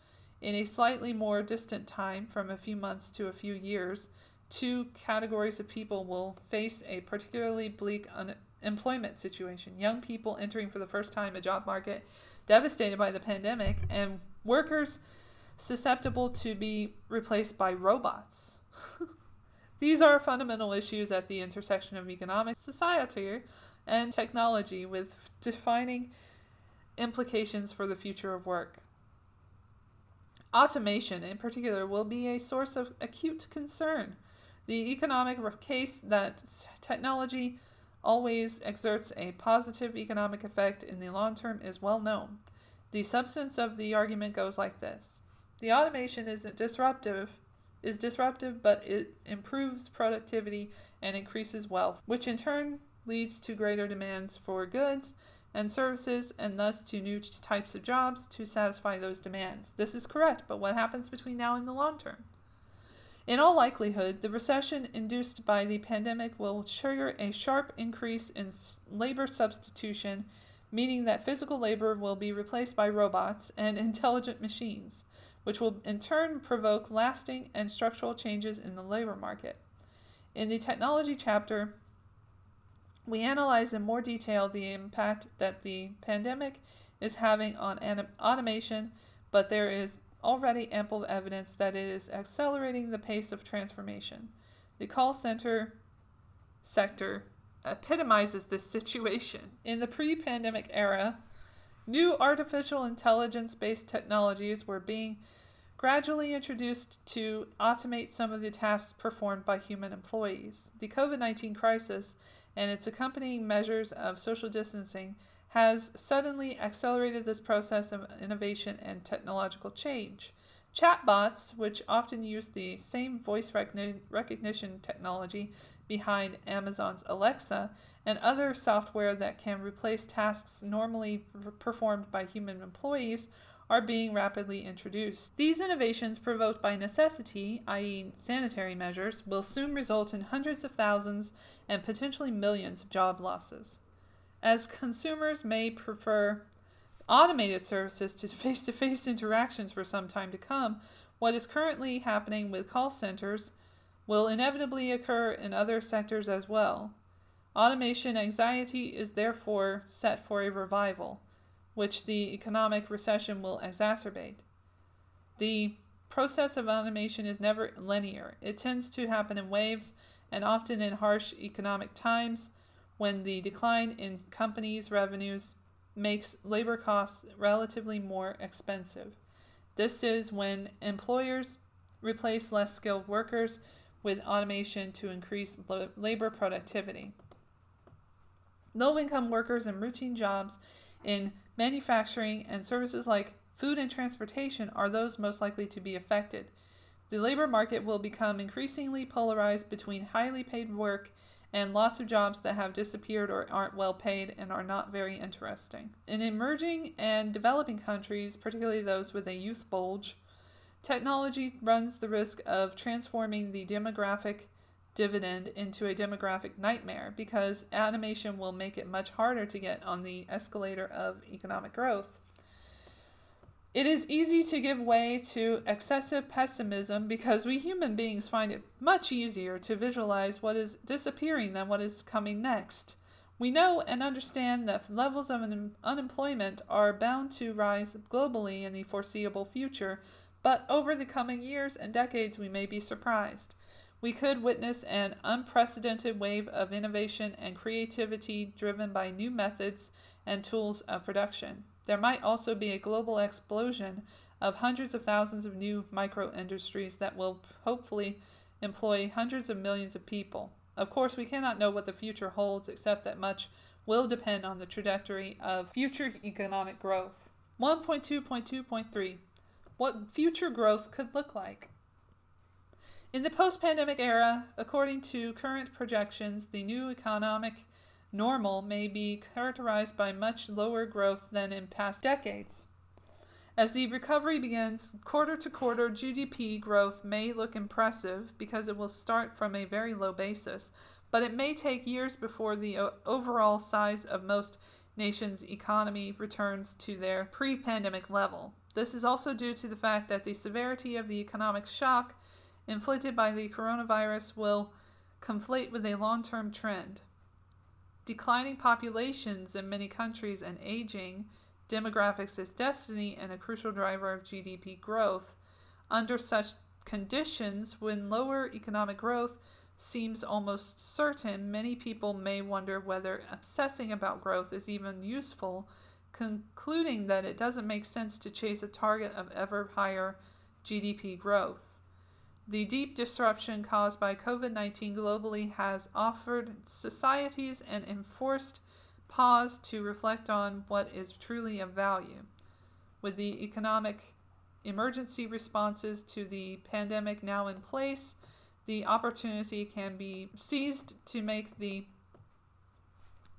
In a slightly more distant time, from a few months to a few years, two categories of people will face a particularly bleak unemployment situation young people entering for the first time a job market devastated by the pandemic, and workers susceptible to be replaced by robots. These are fundamental issues at the intersection of economics, society, and technology with defining implications for the future of work. Automation, in particular, will be a source of acute concern. The economic case that technology always exerts a positive economic effect in the long term is well known. The substance of the argument goes like this the automation isn't disruptive is disruptive, but it improves productivity and increases wealth, which in turn leads to greater demands for goods and services and thus to new types of jobs to satisfy those demands. This is correct, but what happens between now and the long term? In all likelihood, the recession induced by the pandemic will trigger a sharp increase in labor substitution, meaning that physical labor will be replaced by robots and intelligent machines, which will in turn provoke lasting and structural changes in the labor market. In the technology chapter, we analyze in more detail the impact that the pandemic is having on automation, but there is already ample evidence that it is accelerating the pace of transformation. The call center sector epitomizes this situation. In the pre pandemic era, new artificial intelligence based technologies were being gradually introduced to automate some of the tasks performed by human employees. The COVID 19 crisis and its accompanying measures of social distancing has suddenly accelerated this process of innovation and technological change. Chatbots, which often use the same voice recognition technology behind Amazon's Alexa, and other software that can replace tasks normally performed by human employees, are being rapidly introduced. These innovations, provoked by necessity, i.e., sanitary measures, will soon result in hundreds of thousands and potentially millions of job losses as consumers may prefer automated services to face to face interactions for some time to come, what is currently happening with call centers will inevitably occur in other sectors as well. Automation anxiety is therefore set for a revival, which the economic recession will exacerbate. The process of automation is never linear, it tends to happen in waves and often in harsh economic times when the decline in companies' revenues makes labor costs relatively more expensive. This is when employers replace less skilled workers with automation to increase labor productivity. Low income workers in routine jobs in manufacturing and services like food and transportation are those most likely to be affected. The labor market will become increasingly polarized between highly paid work and lots of jobs that have disappeared or aren't well paid and are not very interesting. In emerging and developing countries, particularly those with a youth bulge, technology runs the risk of transforming the demographic dividend into a demographic nightmare because animation will make it much harder to get on the escalator of economic growth. It is easy to give way to excessive pessimism because we human beings find it much easier to visualize what is disappearing than what is coming next. We know and understand that levels of un- unemployment are bound to rise globally in the foreseeable future, but over the coming years and decades we may be surprised. We could witness an unprecedented wave of innovation and creativity driven by new methods and tools of production. There might also be a global explosion of hundreds of thousands of new micro industries that will hopefully employ hundreds of millions of people. Of course, we cannot know what the future holds, except that much will depend on the trajectory of future economic growth. 1.2.2.3 What future growth could look like. In the post pandemic era, according to current projections, the new economic normal may be characterized by much lower growth than in past decades. As the recovery begins, quarter to quarter GDP growth may look impressive because it will start from a very low basis, but it may take years before the overall size of most nations' economy returns to their pre pandemic level. This is also due to the fact that the severity of the economic shock inflicted by the coronavirus will conflate with a long term trend. Declining populations in many countries and aging demographics as destiny and a crucial driver of GDP growth. Under such conditions, when lower economic growth seems almost certain, many people may wonder whether obsessing about growth is even useful, concluding that it doesn't make sense to chase a target of ever higher GDP growth. The deep disruption caused by COVID 19 globally has offered societies an enforced pause to reflect on what is truly of value. With the economic emergency responses to the pandemic now in place, the opportunity can be seized to make the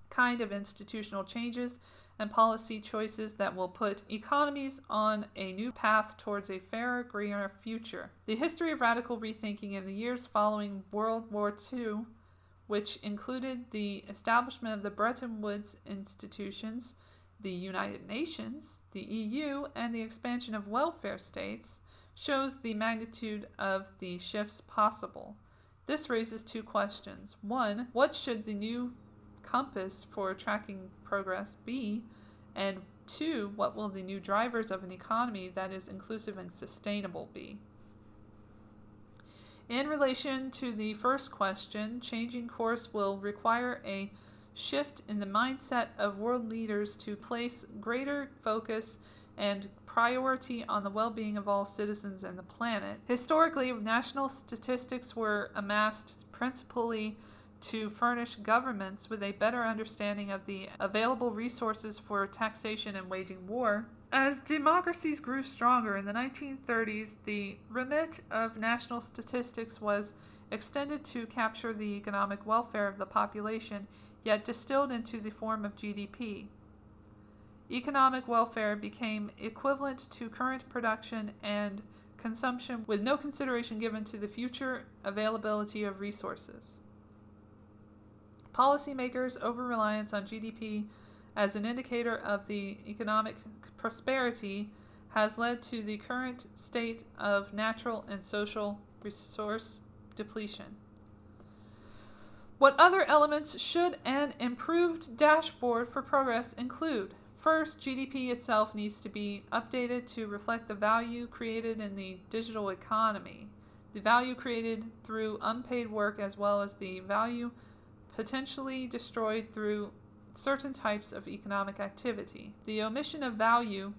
kind of institutional changes and policy choices that will put economies on a new path towards a fairer, greener future. The history of radical rethinking in the years following World War II, which included the establishment of the Bretton Woods institutions, the United Nations, the EU, and the expansion of welfare states, shows the magnitude of the shifts possible. This raises two questions. One, what should the new compass for tracking progress be? And two, what will the new drivers of an economy that is inclusive and sustainable be? In relation to the first question, changing course will require a shift in the mindset of world leaders to place greater focus and priority on the well being of all citizens and the planet. Historically, national statistics were amassed principally to furnish governments with a better understanding of the available resources for taxation and waging war. As democracies grew stronger in the 1930s, the remit of national statistics was extended to capture the economic welfare of the population, yet distilled into the form of GDP. Economic welfare became equivalent to current production and consumption with no consideration given to the future availability of resources. Policymakers' over reliance on GDP as an indicator of the economic prosperity has led to the current state of natural and social resource depletion. What other elements should an improved dashboard for progress include? First, GDP itself needs to be updated to reflect the value created in the digital economy, the value created through unpaid work, as well as the value potentially destroyed through certain types of economic activity. The omission of value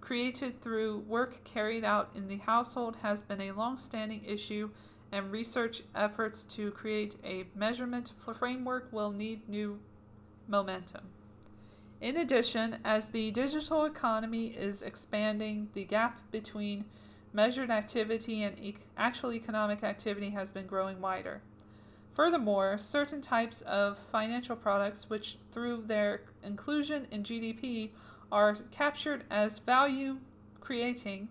created through work carried out in the household has been a long standing issue, and research efforts to create a measurement framework will need new momentum. In addition, as the digital economy is expanding, the gap between measured activity and e- actual economic activity has been growing wider. Furthermore, certain types of financial products, which through their inclusion in GDP are captured as value creating,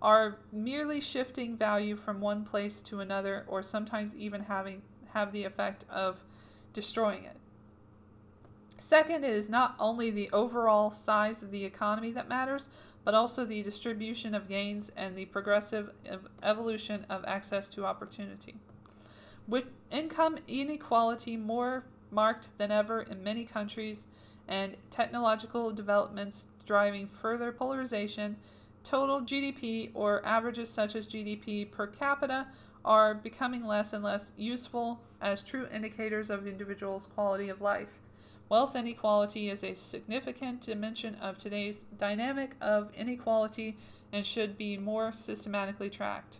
are merely shifting value from one place to another, or sometimes even having have the effect of destroying it. Second, it is not only the overall size of the economy that matters, but also the distribution of gains and the progressive evolution of access to opportunity. With income inequality more marked than ever in many countries and technological developments driving further polarization, total GDP or averages such as GDP per capita are becoming less and less useful as true indicators of individuals' quality of life. Wealth inequality is a significant dimension of today's dynamic of inequality and should be more systematically tracked.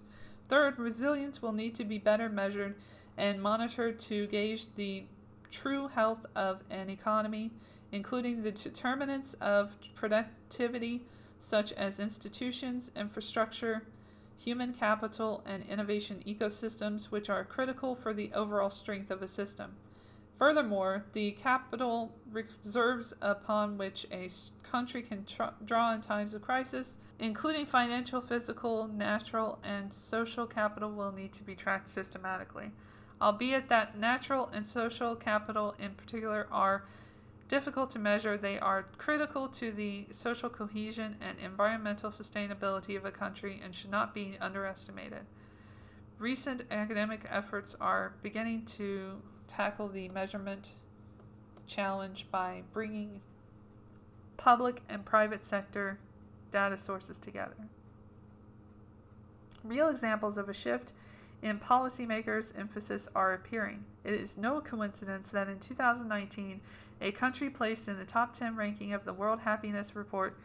Third, resilience will need to be better measured and monitored to gauge the true health of an economy, including the determinants of productivity, such as institutions, infrastructure, human capital, and innovation ecosystems, which are critical for the overall strength of a system. Furthermore, the capital reserves upon which a country can draw in times of crisis, including financial, physical, natural, and social capital, will need to be tracked systematically. Albeit that natural and social capital in particular are difficult to measure, they are critical to the social cohesion and environmental sustainability of a country and should not be underestimated. Recent academic efforts are beginning to tackle the measurement challenge by bringing public and private sector data sources together. Real examples of a shift in policymakers' emphasis are appearing. It is no coincidence that in 2019, a country placed in the top 10 ranking of the World Happiness Report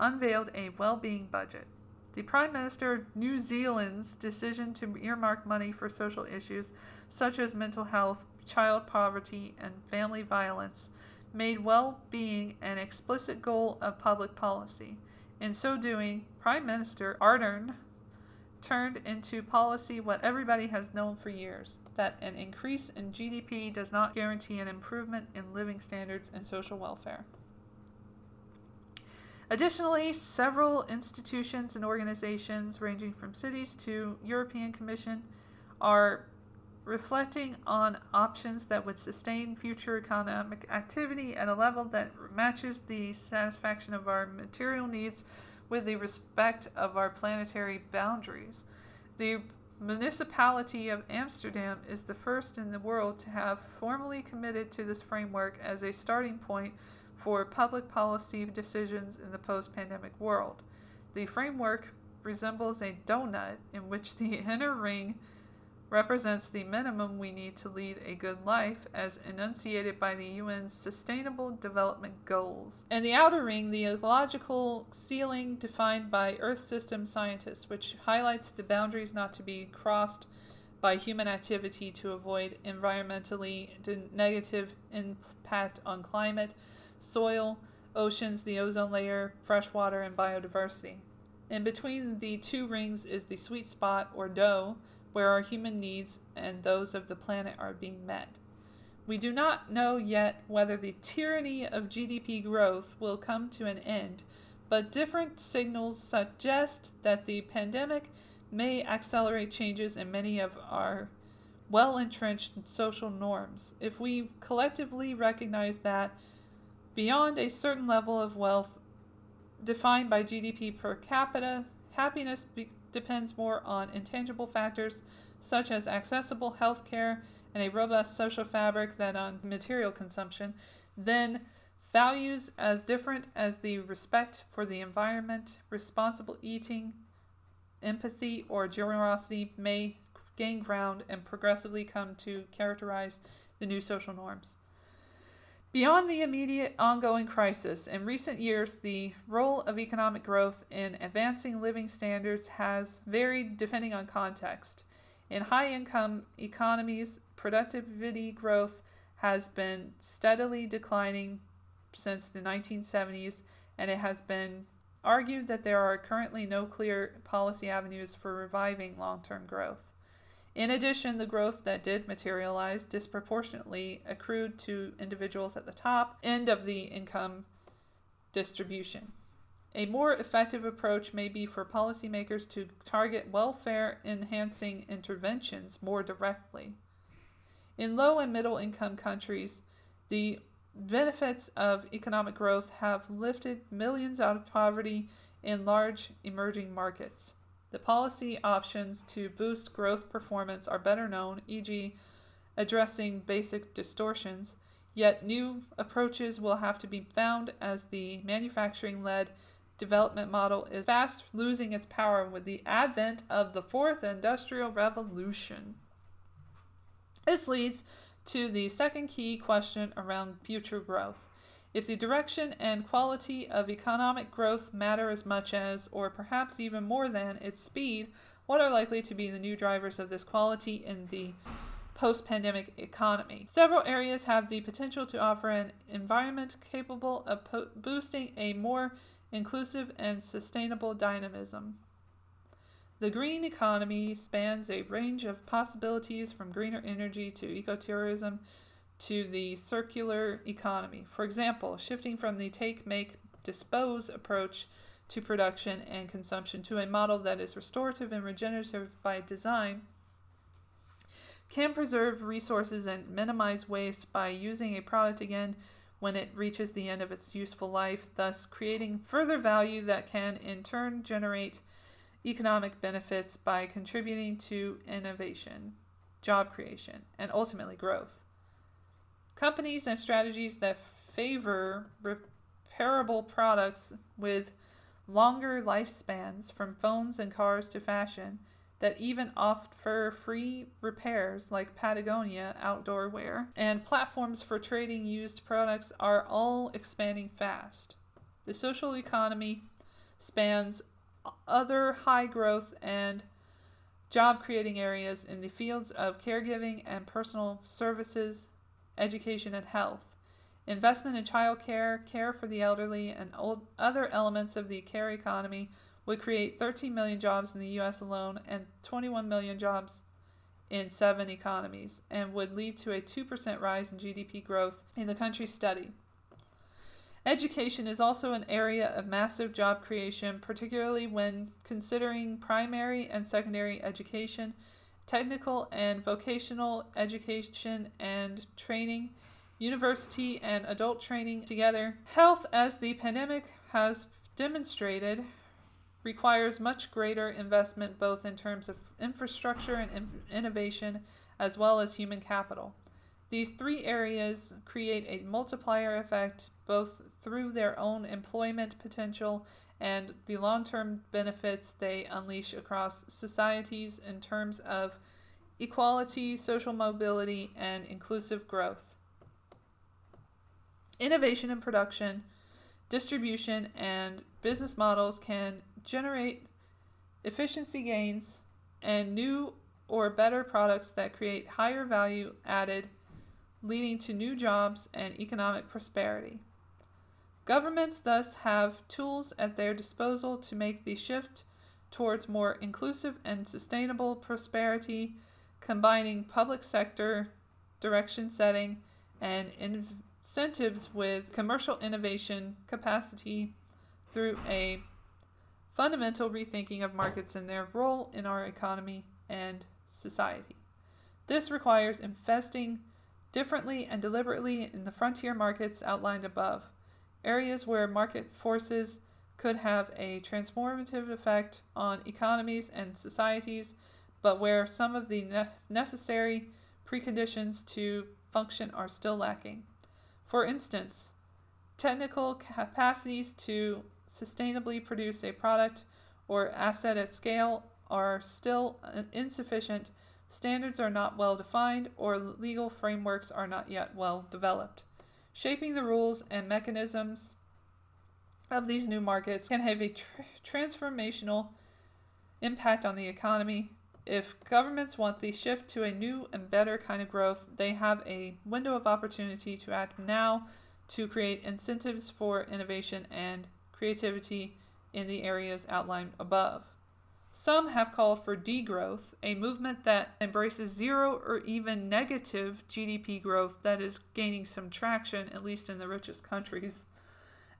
unveiled a well being budget. The Prime Minister of New Zealand's decision to earmark money for social issues such as mental health, child poverty, and family violence made well being an explicit goal of public policy. In so doing, Prime Minister Ardern turned into policy what everybody has known for years that an increase in GDP does not guarantee an improvement in living standards and social welfare. Additionally, several institutions and organizations, ranging from cities to European Commission, are reflecting on options that would sustain future economic activity at a level that matches the satisfaction of our material needs with the respect of our planetary boundaries. The municipality of Amsterdam is the first in the world to have formally committed to this framework as a starting point for public policy decisions in the post pandemic world. The framework resembles a donut in which the inner ring represents the minimum we need to lead a good life as enunciated by the UN's Sustainable Development Goals, and the outer ring, the ecological ceiling defined by Earth system scientists, which highlights the boundaries not to be crossed by human activity to avoid environmentally negative impact on climate, soil, oceans, the ozone layer, freshwater, and biodiversity. In between the two rings is the sweet spot or dough, where our human needs and those of the planet are being met. We do not know yet whether the tyranny of GDP growth will come to an end, but different signals suggest that the pandemic may accelerate changes in many of our well entrenched social norms. If we collectively recognize that beyond a certain level of wealth defined by GDP per capita, happiness be- depends more on intangible factors such as accessible health care and a robust social fabric than on material consumption, then values as different as the respect for the environment, responsible eating, empathy, or generosity may gain ground and progressively come to characterize the new social norms. Beyond the immediate ongoing crisis, in recent years, the role of economic growth in advancing living standards has varied depending on context. In high income economies, productivity growth has been steadily declining since the 1970s, and it has been argued that there are currently no clear policy avenues for reviving long term growth. In addition, the growth that did materialize disproportionately accrued to individuals at the top end of the income distribution. A more effective approach may be for policymakers to target welfare enhancing interventions more directly. In low and middle income countries, the benefits of economic growth have lifted millions out of poverty in large emerging markets. The policy options to boost growth performance are better known, e.g., addressing basic distortions, yet new approaches will have to be found as the manufacturing led development model is fast losing its power with the advent of the fourth industrial revolution. This leads to the second key question around future growth. If the direction and quality of economic growth matter as much as, or perhaps even more than, its speed, what are likely to be the new drivers of this quality in the post pandemic economy? Several areas have the potential to offer an environment capable of po- boosting a more inclusive and sustainable dynamism. The green economy spans a range of possibilities from greener energy to ecotourism to the circular economy. For example, shifting from the take, make, dispose approach to production and consumption to a model that is restorative and regenerative by design can preserve resources and minimize waste by using a product again when it reaches the end of its useful life, thus creating further value that can in turn generate economic benefits by contributing to innovation, job creation, and ultimately growth. Companies and strategies that favor repairable products with longer lifespans, from phones and cars to fashion, that even offer free repairs like Patagonia outdoor wear, and platforms for trading used products are all expanding fast. The social economy spans other high growth and job creating areas in the fields of caregiving and personal services, education, and health. Investment in childcare, care for the elderly, and other elements of the care economy would create 13 million jobs in the US alone and 21 million jobs in seven economies, and would lead to a 2% rise in GDP growth in the country studied. Education is also an area of massive job creation, particularly when considering primary and secondary education, technical and vocational education and training, university and adult training together. Health, as the pandemic has demonstrated, requires much greater investment both in terms of infrastructure and in- innovation as well as human capital. These three areas create a multiplier effect both through their own employment potential and the long term benefits they unleash across societies in terms of equality, social mobility, and inclusive growth. Innovation and production, distribution, and business models can generate efficiency gains and new or better products that create higher value added, leading to new jobs and economic prosperity. Governments thus have tools at their disposal to make the shift towards more inclusive and sustainable prosperity, combining public sector direction setting and incentives with commercial innovation capacity through a fundamental rethinking of markets and their role in our economy and society. This requires investing differently and deliberately in the frontier markets outlined above, areas where market forces could have a transformative effect on economies and societies, but where some of the ne- necessary preconditions to function are still lacking. For instance, technical capacities to sustainably produce a product or asset at scale are still insufficient, standards are not well defined, or legal frameworks are not yet well developed. Shaping the rules and mechanisms of these new markets can have a tr- transformational impact on the economy. If governments want the shift to a new and better kind of growth, they have a window of opportunity to act now to create incentives for innovation and creativity in the areas outlined above. Some have called for degrowth, a movement that embraces zero or even negative GDP growth that is gaining some traction, at least in the richest countries.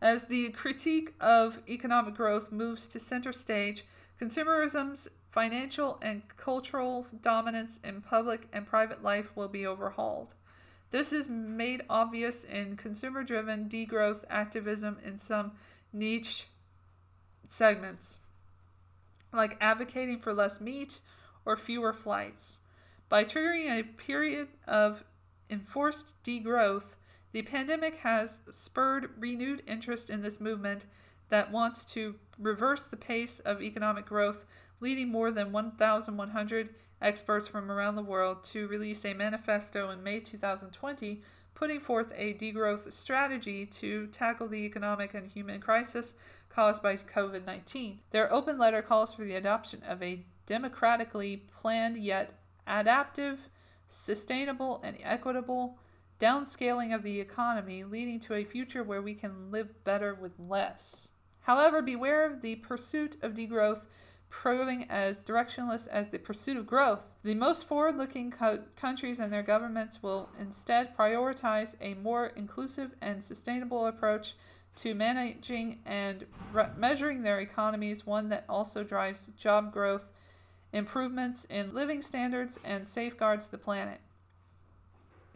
As the critique of economic growth moves to center stage, consumerism's financial and cultural dominance in public and private life will be overhauled. This is made obvious in consumer driven degrowth activism in some niche segments, like advocating for less meat or fewer flights. By triggering a period of enforced degrowth, the pandemic has spurred renewed interest in this movement that wants to reverse the pace of economic growth, leading more than 1,100 experts from around the world to release a manifesto in May 2020 putting forth a degrowth strategy to tackle the economic and human crisis caused by COVID 19. Their open letter calls for the adoption of a democratically planned yet adaptive, sustainable, and equitable downscaling of the economy, leading to a future where we can live better with less. However, beware of the pursuit of degrowth proving as directionless as the pursuit of growth. The most forward looking co- countries and their governments will instead prioritize a more inclusive and sustainable approach to managing and re- measuring their economies, one that also drives job growth, improvements in living standards, and safeguards the planet.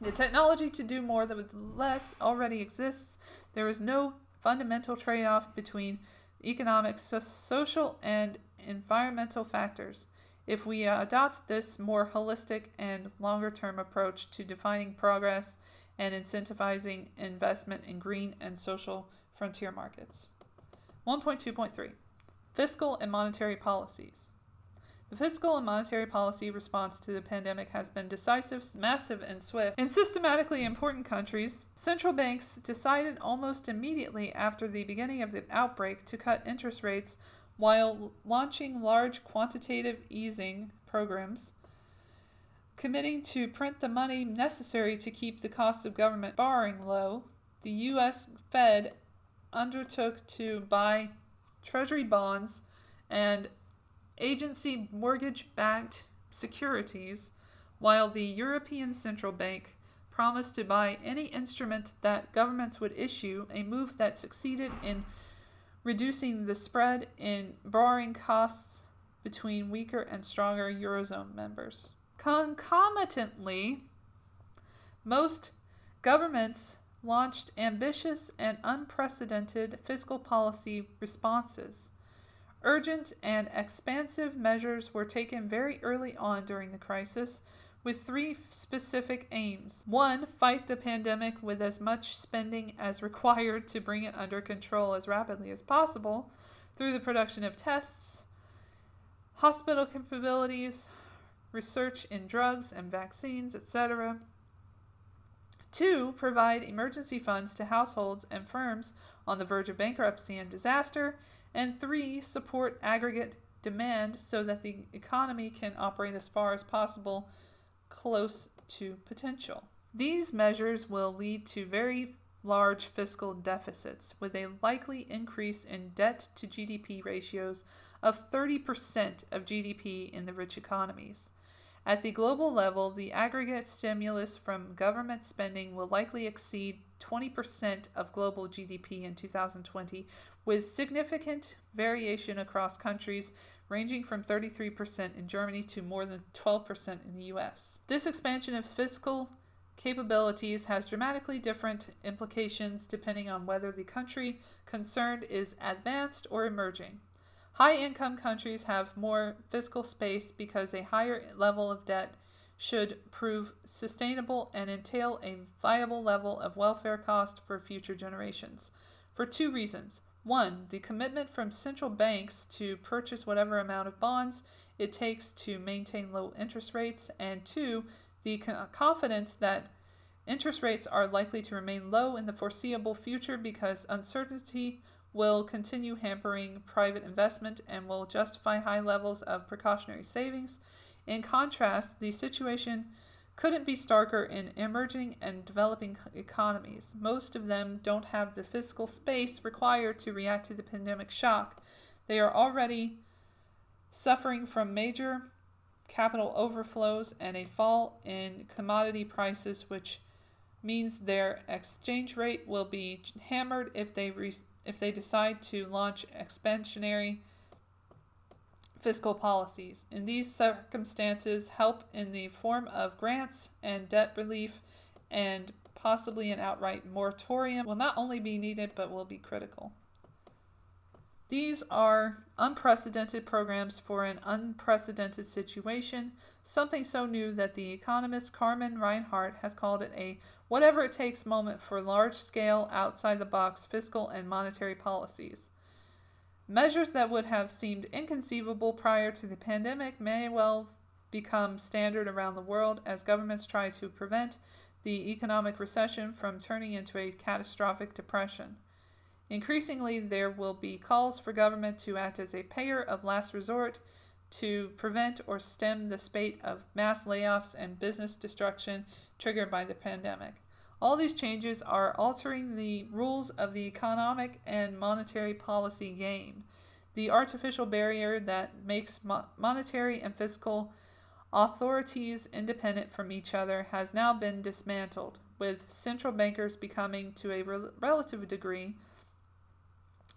The technology to do more with less already exists. There is no fundamental trade off between economic, so- social, and environmental factors. If we uh, adopt this more holistic and longer term approach to defining progress and incentivizing investment in green and social frontier markets. 1.2.3 Fiscal and monetary policies. The fiscal and monetary policy response to the pandemic has been decisive, massive, and swift. In systematically important countries, central banks decided almost immediately after the beginning of the outbreak to cut interest rates while launching large quantitative easing programs, committing to print the money necessary to keep the cost of government borrowing low, the U.S. Fed undertook to buy Treasury bonds and agency mortgage backed securities, while the European Central Bank promised to buy any instrument that governments would issue, a move that succeeded in reducing the spread in borrowing costs between weaker and stronger Eurozone members. Concomitantly, most governments launched ambitious and unprecedented fiscal policy responses. Urgent and expansive measures were taken very early on during the crisis with three specific aims. One, fight the pandemic with as much spending as required to bring it under control as rapidly as possible through the production of tests, hospital capabilities, research in drugs and vaccines, etc. Two, provide emergency funds to households and firms on the verge of bankruptcy and disaster. And three, support aggregate demand so that the economy can operate as far as possible close to potential. These measures will lead to very large fiscal deficits, with a likely increase in debt to GDP ratios of 30% of GDP in the rich economies. At the global level, the aggregate stimulus from government spending will likely exceed 20% of global GDP in 2020, with significant variation across countries ranging from 33% in Germany to more than 12% in the US. This expansion of fiscal capabilities has dramatically different implications depending on whether the country concerned is advanced or emerging. High income countries have more fiscal space because a higher level of debt should prove sustainable and entail a viable level of welfare cost for future generations. For two reasons. One, the commitment from central banks to purchase whatever amount of bonds it takes to maintain low interest rates, and two, the confidence that interest rates are likely to remain low in the foreseeable future because uncertainty will continue hampering private investment and will justify high levels of precautionary savings. In contrast, the situation couldn't be starker in emerging and developing economies. Most of them don't have the fiscal space required to react to the pandemic shock. They are already suffering from major capital overflows and a fall in commodity prices, which means their exchange rate will be hammered if they re- if they decide to launch expansionary fiscal policies. In these circumstances, help in the form of grants and debt relief and possibly an outright moratorium will not only be needed but will be critical. These are unprecedented programs for an unprecedented situation, something so new that the economist Carmen Reinhart has called it a whatever it takes moment for large scale, outside the box fiscal and monetary policies. Measures that would have seemed inconceivable prior to the pandemic may well become standard around the world as governments try to prevent the economic recession from turning into a catastrophic depression. Increasingly, there will be calls for government to act as a payer of last resort to prevent or stem the spate of mass layoffs and business destruction triggered by the pandemic. All these changes are altering the rules of the economic and monetary policy game. The artificial barrier that makes mo- monetary and fiscal authorities independent from each other has now been dismantled, with central bankers becoming, to a re- relative degree,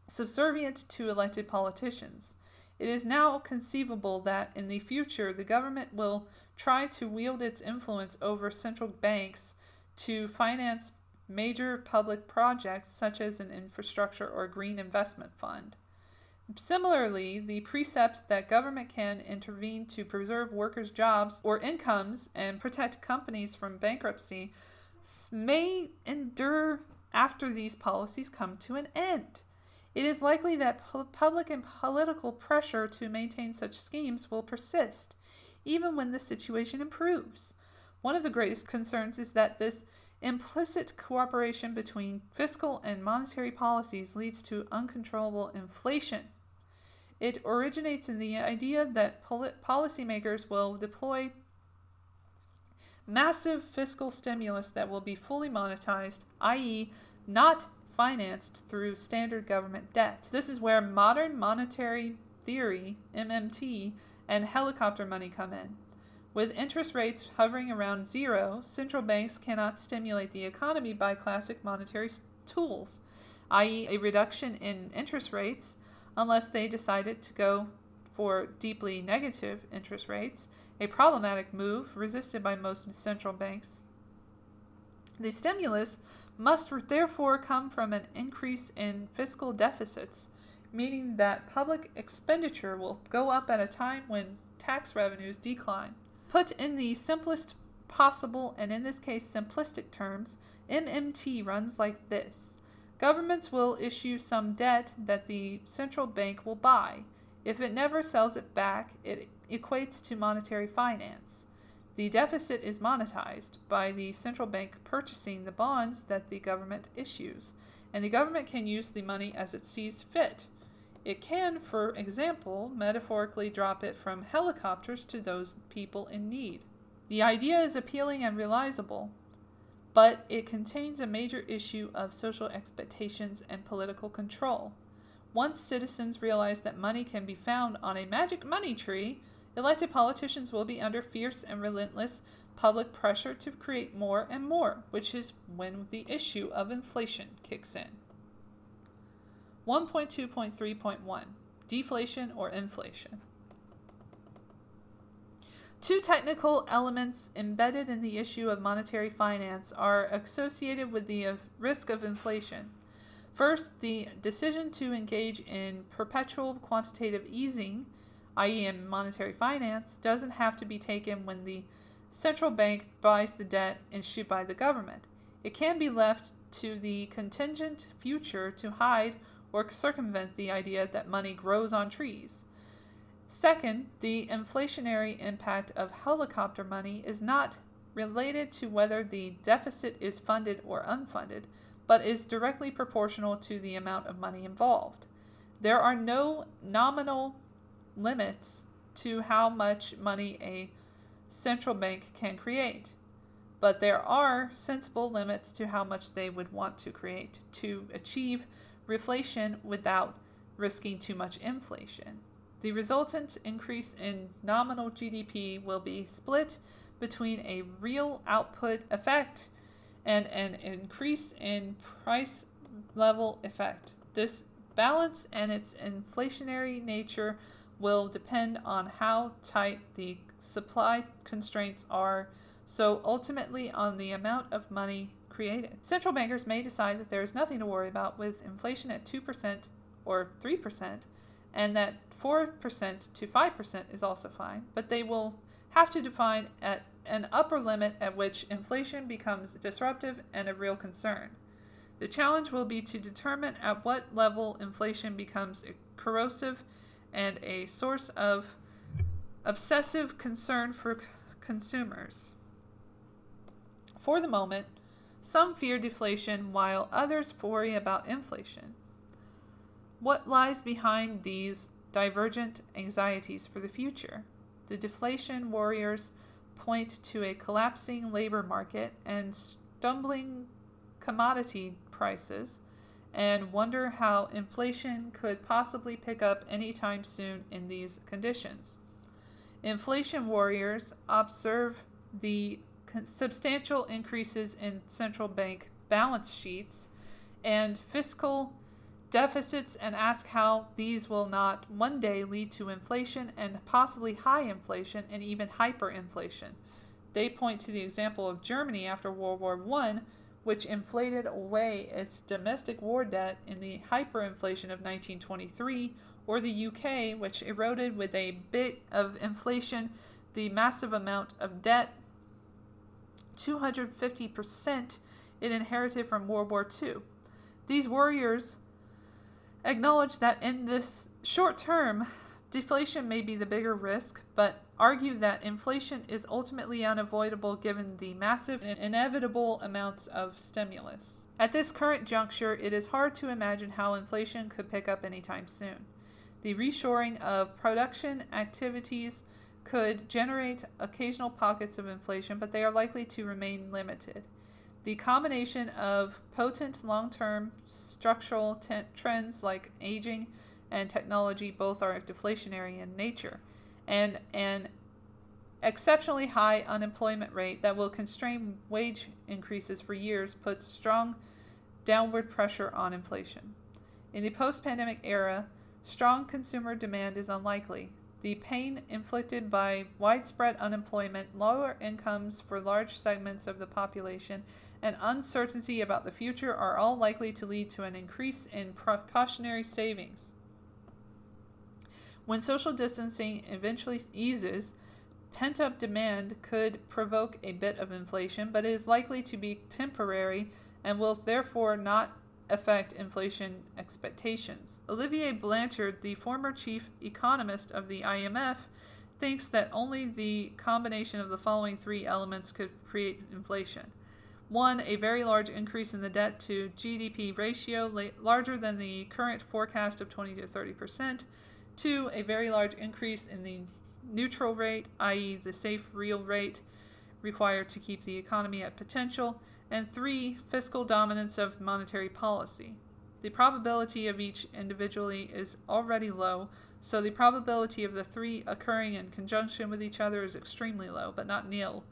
subservient to elected politicians. It is now conceivable that in the future the government will try to wield its influence over central banks to finance major public projects such as an infrastructure or green investment fund. Similarly, the precept that government can intervene to preserve workers' jobs or incomes and protect companies from bankruptcy may endure after these policies come to an end. It is likely that public and political pressure to maintain such schemes will persist, even when the situation improves. One of the greatest concerns is that this implicit cooperation between fiscal and monetary policies leads to uncontrollable inflation. It originates in the idea that poli- policymakers will deploy massive fiscal stimulus that will be fully monetized, i.e., not financed through standard government debt. This is where modern monetary theory, MMT, and helicopter money come in. With interest rates hovering around zero, central banks cannot stimulate the economy by classic monetary tools, i.e., a reduction in interest rates, unless they decided to go for deeply negative interest rates, a problematic move resisted by most central banks. The stimulus must therefore come from an increase in fiscal deficits, meaning that public expenditure will go up at a time when tax revenues decline. Put in the simplest possible, and in this case simplistic terms, MMT runs like this Governments will issue some debt that the central bank will buy. If it never sells it back, it equates to monetary finance. The deficit is monetized by the central bank purchasing the bonds that the government issues, and the government can use the money as it sees fit. It can, for example, metaphorically drop it from helicopters to those people in need. The idea is appealing and realizable, but it contains a major issue of social expectations and political control. Once citizens realize that money can be found on a magic money tree, elected politicians will be under fierce and relentless public pressure to create more and more, which is when the issue of inflation kicks in. 1.2.3.1 Deflation or inflation. Two technical elements embedded in the issue of monetary finance are associated with the uh, risk of inflation. First, the decision to engage in perpetual quantitative easing, i.e., in monetary finance, doesn't have to be taken when the central bank buys the debt issued by the government. It can be left to the contingent future to hide or circumvent the idea that money grows on trees. Second, the inflationary impact of helicopter money is not related to whether the deficit is funded or unfunded, but is directly proportional to the amount of money involved. There are no nominal limits to how much money a central bank can create, but there are sensible limits to how much they would want to create to achieve reflation without risking too much inflation. The resultant increase in nominal GDP will be split between a real output effect and an increase in price level effect. This balance and its inflationary nature will depend on how tight the supply constraints are, so ultimately on the amount of money created. Central bankers may decide that there is nothing to worry about with inflation at 2% or 3%, and that 4% to 5% is also fine, but they will have to define at an upper limit at which inflation becomes disruptive and a real concern. The challenge will be to determine at what level inflation becomes corrosive and a source of obsessive concern for c- consumers. For the moment, some fear deflation while others worry about inflation. What lies behind these divergent anxieties for the future? The deflation warriors point to a collapsing labor market and stumbling commodity prices and wonder how inflation could possibly pick up anytime soon in these conditions. Inflation warriors observe the substantial increases in central bank balance sheets and fiscal deficits and ask how these will not one day lead to inflation and possibly high inflation and even hyperinflation. They point to the example of Germany after World War I, which inflated away its domestic war debt in the hyperinflation of 1923, or the UK, which eroded with a bit of inflation the massive amount of debt 250% it inherited from World War II. These warriors acknowledge that in this short term, deflation may be the bigger risk, but argue that inflation is ultimately unavoidable given the massive and inevitable amounts of stimulus. At this current juncture, it is hard to imagine how inflation could pick up anytime soon. The reshoring of production activities could generate occasional pockets of inflation, but they are likely to remain limited. The combination of potent long term structural t- trends like aging and technology both are deflationary in nature, and an exceptionally high unemployment rate that will constrain wage increases for years puts strong downward pressure on inflation. In the post pandemic era, strong consumer demand is unlikely. The pain inflicted by widespread unemployment, lower incomes for large segments of the population, and uncertainty about the future are all likely to lead to an increase in precautionary savings. When social distancing eventually eases, pent up demand could provoke a bit of inflation, but it is likely to be temporary and will therefore not affect inflation expectations. Olivier Blanchard, the former chief economist of the IMF, thinks that only the combination of the following three elements could create inflation. One, a very large increase in the debt to GDP ratio, larger than the current forecast of 20 to 30 percent. Two, a very large increase in the neutral rate, i.e., the safe real rate required to keep the economy at potential, and three, fiscal dominance of monetary policy. The probability of each individually is already low, so the probability of the three occurring in conjunction with each other is extremely low, but not nil.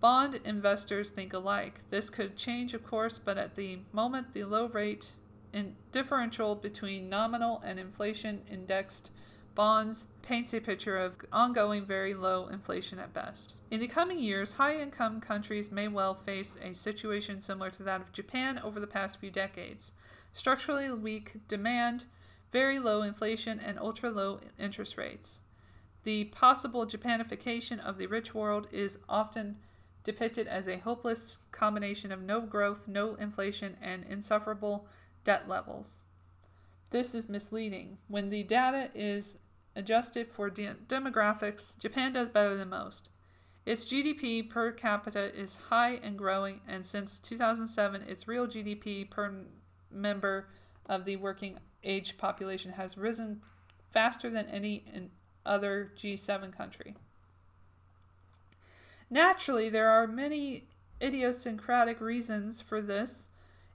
Bond investors think alike. This could change, of course, but at the moment, the low rate in differential between nominal and inflation indexed bonds paints a picture of ongoing very low inflation at best. In the coming years, high income countries may well face a situation similar to that of Japan over the past few decades. Structurally weak demand, very low inflation, and ultra low interest rates. The possible Japanification of the rich world is often depicted as a hopeless combination of no growth, no inflation, and insufferable debt levels. This is misleading. When the data is Adjusted for de- demographics, Japan does better than most. Its GDP per capita is high and growing, and since 2007, its real GDP per member of the working age population has risen faster than any other G7 country. Naturally, there are many idiosyncratic reasons for this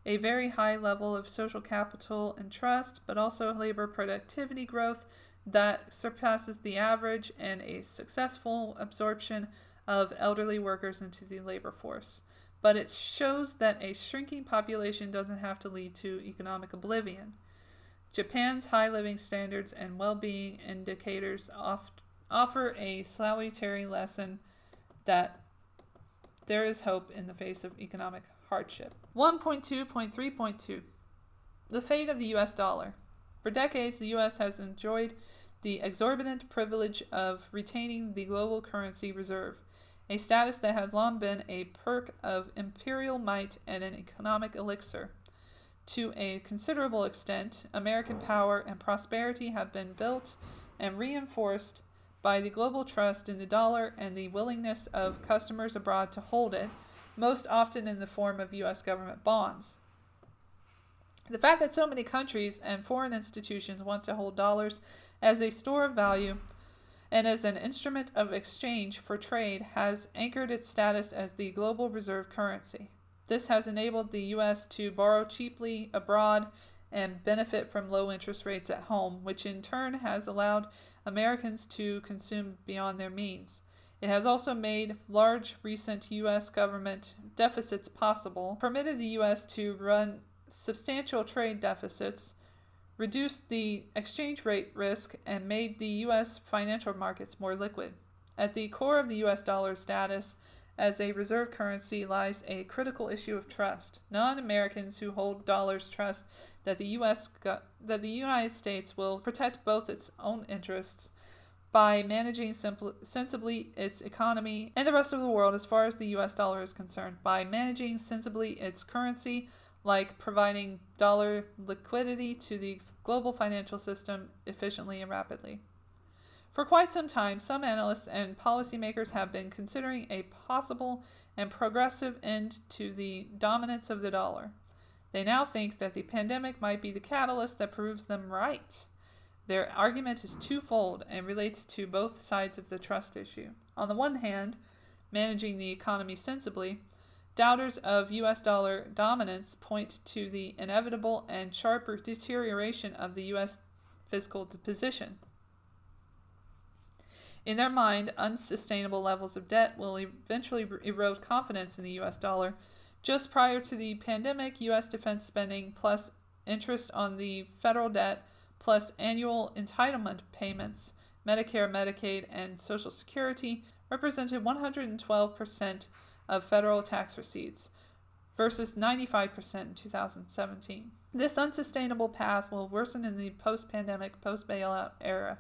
a very high level of social capital and trust, but also labor productivity growth, that surpasses the average and a successful absorption of elderly workers into the labor force. But it shows that a shrinking population doesn't have to lead to economic oblivion. Japan's high living standards and well being indicators offer a salutary lesson that there is hope in the face of economic hardship. 1.2.3.2 The fate of the US dollar. For decades, the U.S. has enjoyed the exorbitant privilege of retaining the global currency reserve, a status that has long been a perk of imperial might and an economic elixir. To a considerable extent, American power and prosperity have been built and reinforced by the global trust in the dollar and the willingness of customers abroad to hold it, most often in the form of U.S. government bonds. The fact that so many countries and foreign institutions want to hold dollars as a store of value and as an instrument of exchange for trade has anchored its status as the global reserve currency. This has enabled the U.S. to borrow cheaply abroad and benefit from low interest rates at home, which in turn has allowed Americans to consume beyond their means. It has also made large recent U.S. government deficits possible, permitted the U.S. to run substantial trade deficits, reduced the exchange rate risk, and made the U.S. financial markets more liquid. At the core of the U.S. dollar status as a reserve currency lies a critical issue of trust. Non-Americans who hold dollars trust that the U.S. Go- that the United States will protect both its own interests by managing sensibly its economy and the rest of the world as far as the US dollar is concerned, by managing sensibly its currency, like providing dollar liquidity to the global financial system efficiently and rapidly. For quite some time, some analysts and policymakers have been considering a possible and progressive end to the dominance of the dollar. They now think that the pandemic might be the catalyst that proves them right. Their argument is twofold and relates to both sides of the trust issue. On the one hand, managing the economy sensibly, Doubters of US dollar dominance point to the inevitable and sharper deterioration of the US fiscal position. In their mind, unsustainable levels of debt will eventually er, erode confidence in the US dollar. Just prior to the pandemic, US defense spending plus interest on the federal debt plus annual entitlement payments, Medicare, Medicaid, and Social Security represented 112% of federal tax receipts versus 95% in 2017. This unsustainable path will worsen in the post pandemic, post bailout era.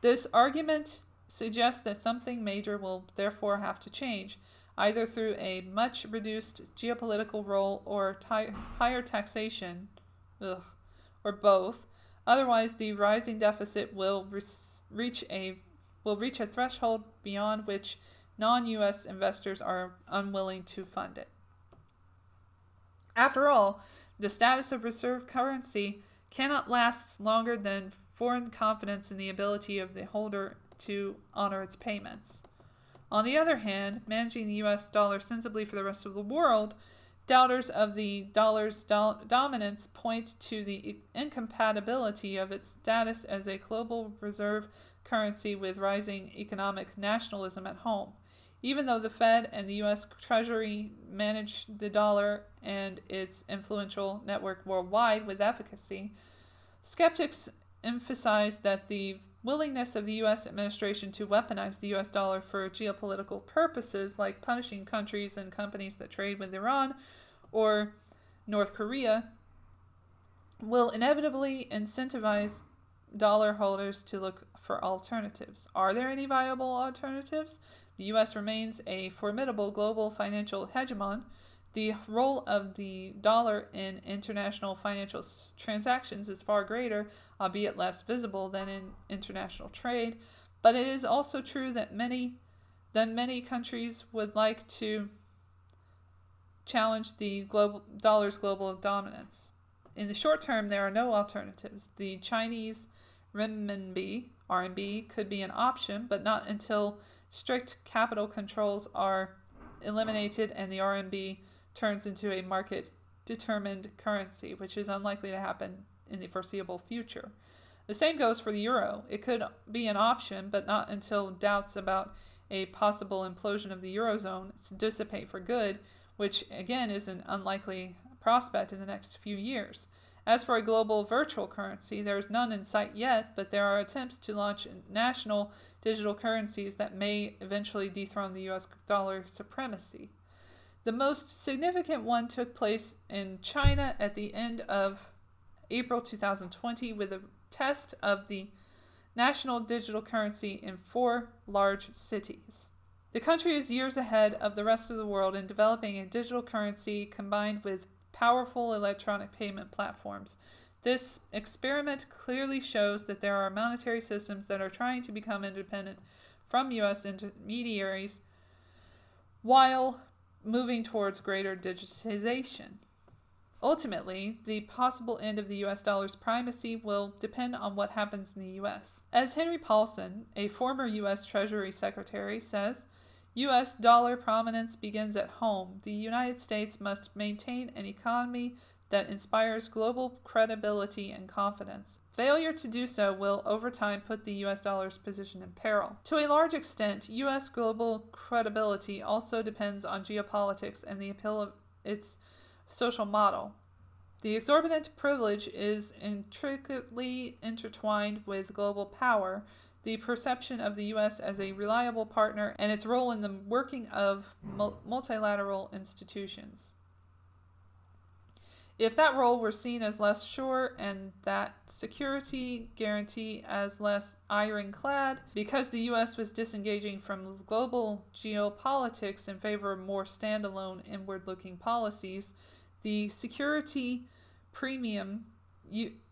This argument suggests that something major will therefore have to change, either through a much reduced geopolitical role or t- higher taxation, ugh, or both. Otherwise, the rising deficit will re- reach a will reach a threshold beyond which non-U.S. investors are unwilling to fund it. After all, the status of reserve currency cannot last longer than foreign confidence in the ability of the holder to honor its payments. On the other hand, managing the US dollar sensibly for the rest of the world, doubters of the dollar's do- dominance point to the incompatibility of its status as a global reserve currency with rising economic nationalism at home. Even though the Fed and the US Treasury manage the dollar and its influential network worldwide with efficacy, skeptics emphasize that the willingness of the US administration to weaponize the US dollar for geopolitical purposes, like punishing countries and companies that trade with Iran or North Korea, will inevitably incentivize dollar holders to look for alternatives. Are there any viable alternatives? The U.S. remains a formidable global financial hegemon. The role of the dollar in international financial transactions is far greater, albeit less visible than in international trade. But it is also true that many that many countries would like to challenge the global dollar's global dominance. In the short term, there are no alternatives. The Chinese renminbi, RMB, could be an option, but not until strict capital controls are eliminated and the RMB turns into a market determined currency, which is unlikely to happen in the foreseeable future. The same goes for the euro. It could be an option, but not until doubts about a possible implosion of the eurozone dissipate for good, which again is an unlikely prospect in the next few years. As for a global virtual currency, there is none in sight yet, but there are attempts to launch national digital currencies that may eventually dethrone the US dollar supremacy. The most significant one took place in China at the end of April 2020 with a test of the national digital currency in four large cities. The country is years ahead of the rest of the world in developing a digital currency combined with powerful electronic payment platforms. This experiment clearly shows that there are monetary systems that are trying to become independent from U.S. intermediaries while moving towards greater digitization. Ultimately, the possible end of the US dollar's primacy will depend on what happens in the US. As Henry Paulson, a former US Treasury Secretary, says, U.S. dollar prominence begins at home. The United States must maintain an economy that inspires global credibility and confidence. Failure to do so will, over time, put the US dollar's position in peril. To a large extent, US global credibility also depends on geopolitics and the appeal of its social model. The exorbitant privilege is intricately intertwined with global power, the perception of the U.S. as a reliable partner, and its role in the working of multilateral institutions. If that role were seen as less sure and that security guarantee as less ironclad, because the U.S. was disengaging from global geopolitics in favor of more standalone inward looking policies, the security premium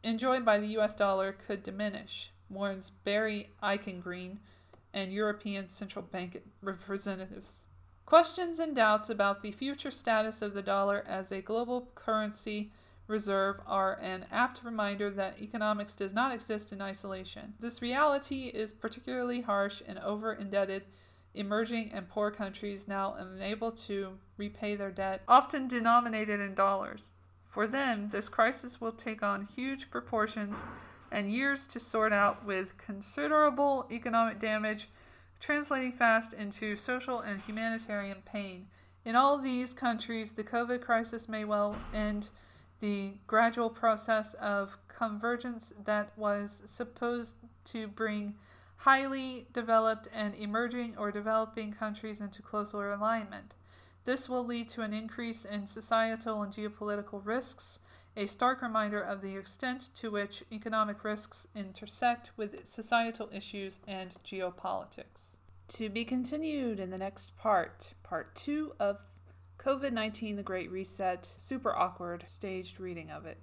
enjoyed by the U.S. dollar could diminish warns Barry Eichengreen and European Central Bank representatives. Questions and doubts about the future status of the dollar as a global currency reserve are an apt reminder that economics does not exist in isolation. This reality is particularly harsh in over indebted emerging and poor countries now unable to repay their debt, often denominated in dollars. For them, this crisis will take on huge proportions and years to sort out with considerable economic damage, translating fast into social and humanitarian pain. In all these countries, the COVID crisis may well end the gradual process of convergence that was supposed to bring highly developed and emerging or developing countries into closer alignment. This will lead to an increase in societal and geopolitical risks, a stark reminder of the extent to which economic risks intersect with societal issues and geopolitics. To be continued in the next part, part two of COVID 19 The Great Reset, super awkward staged reading of it.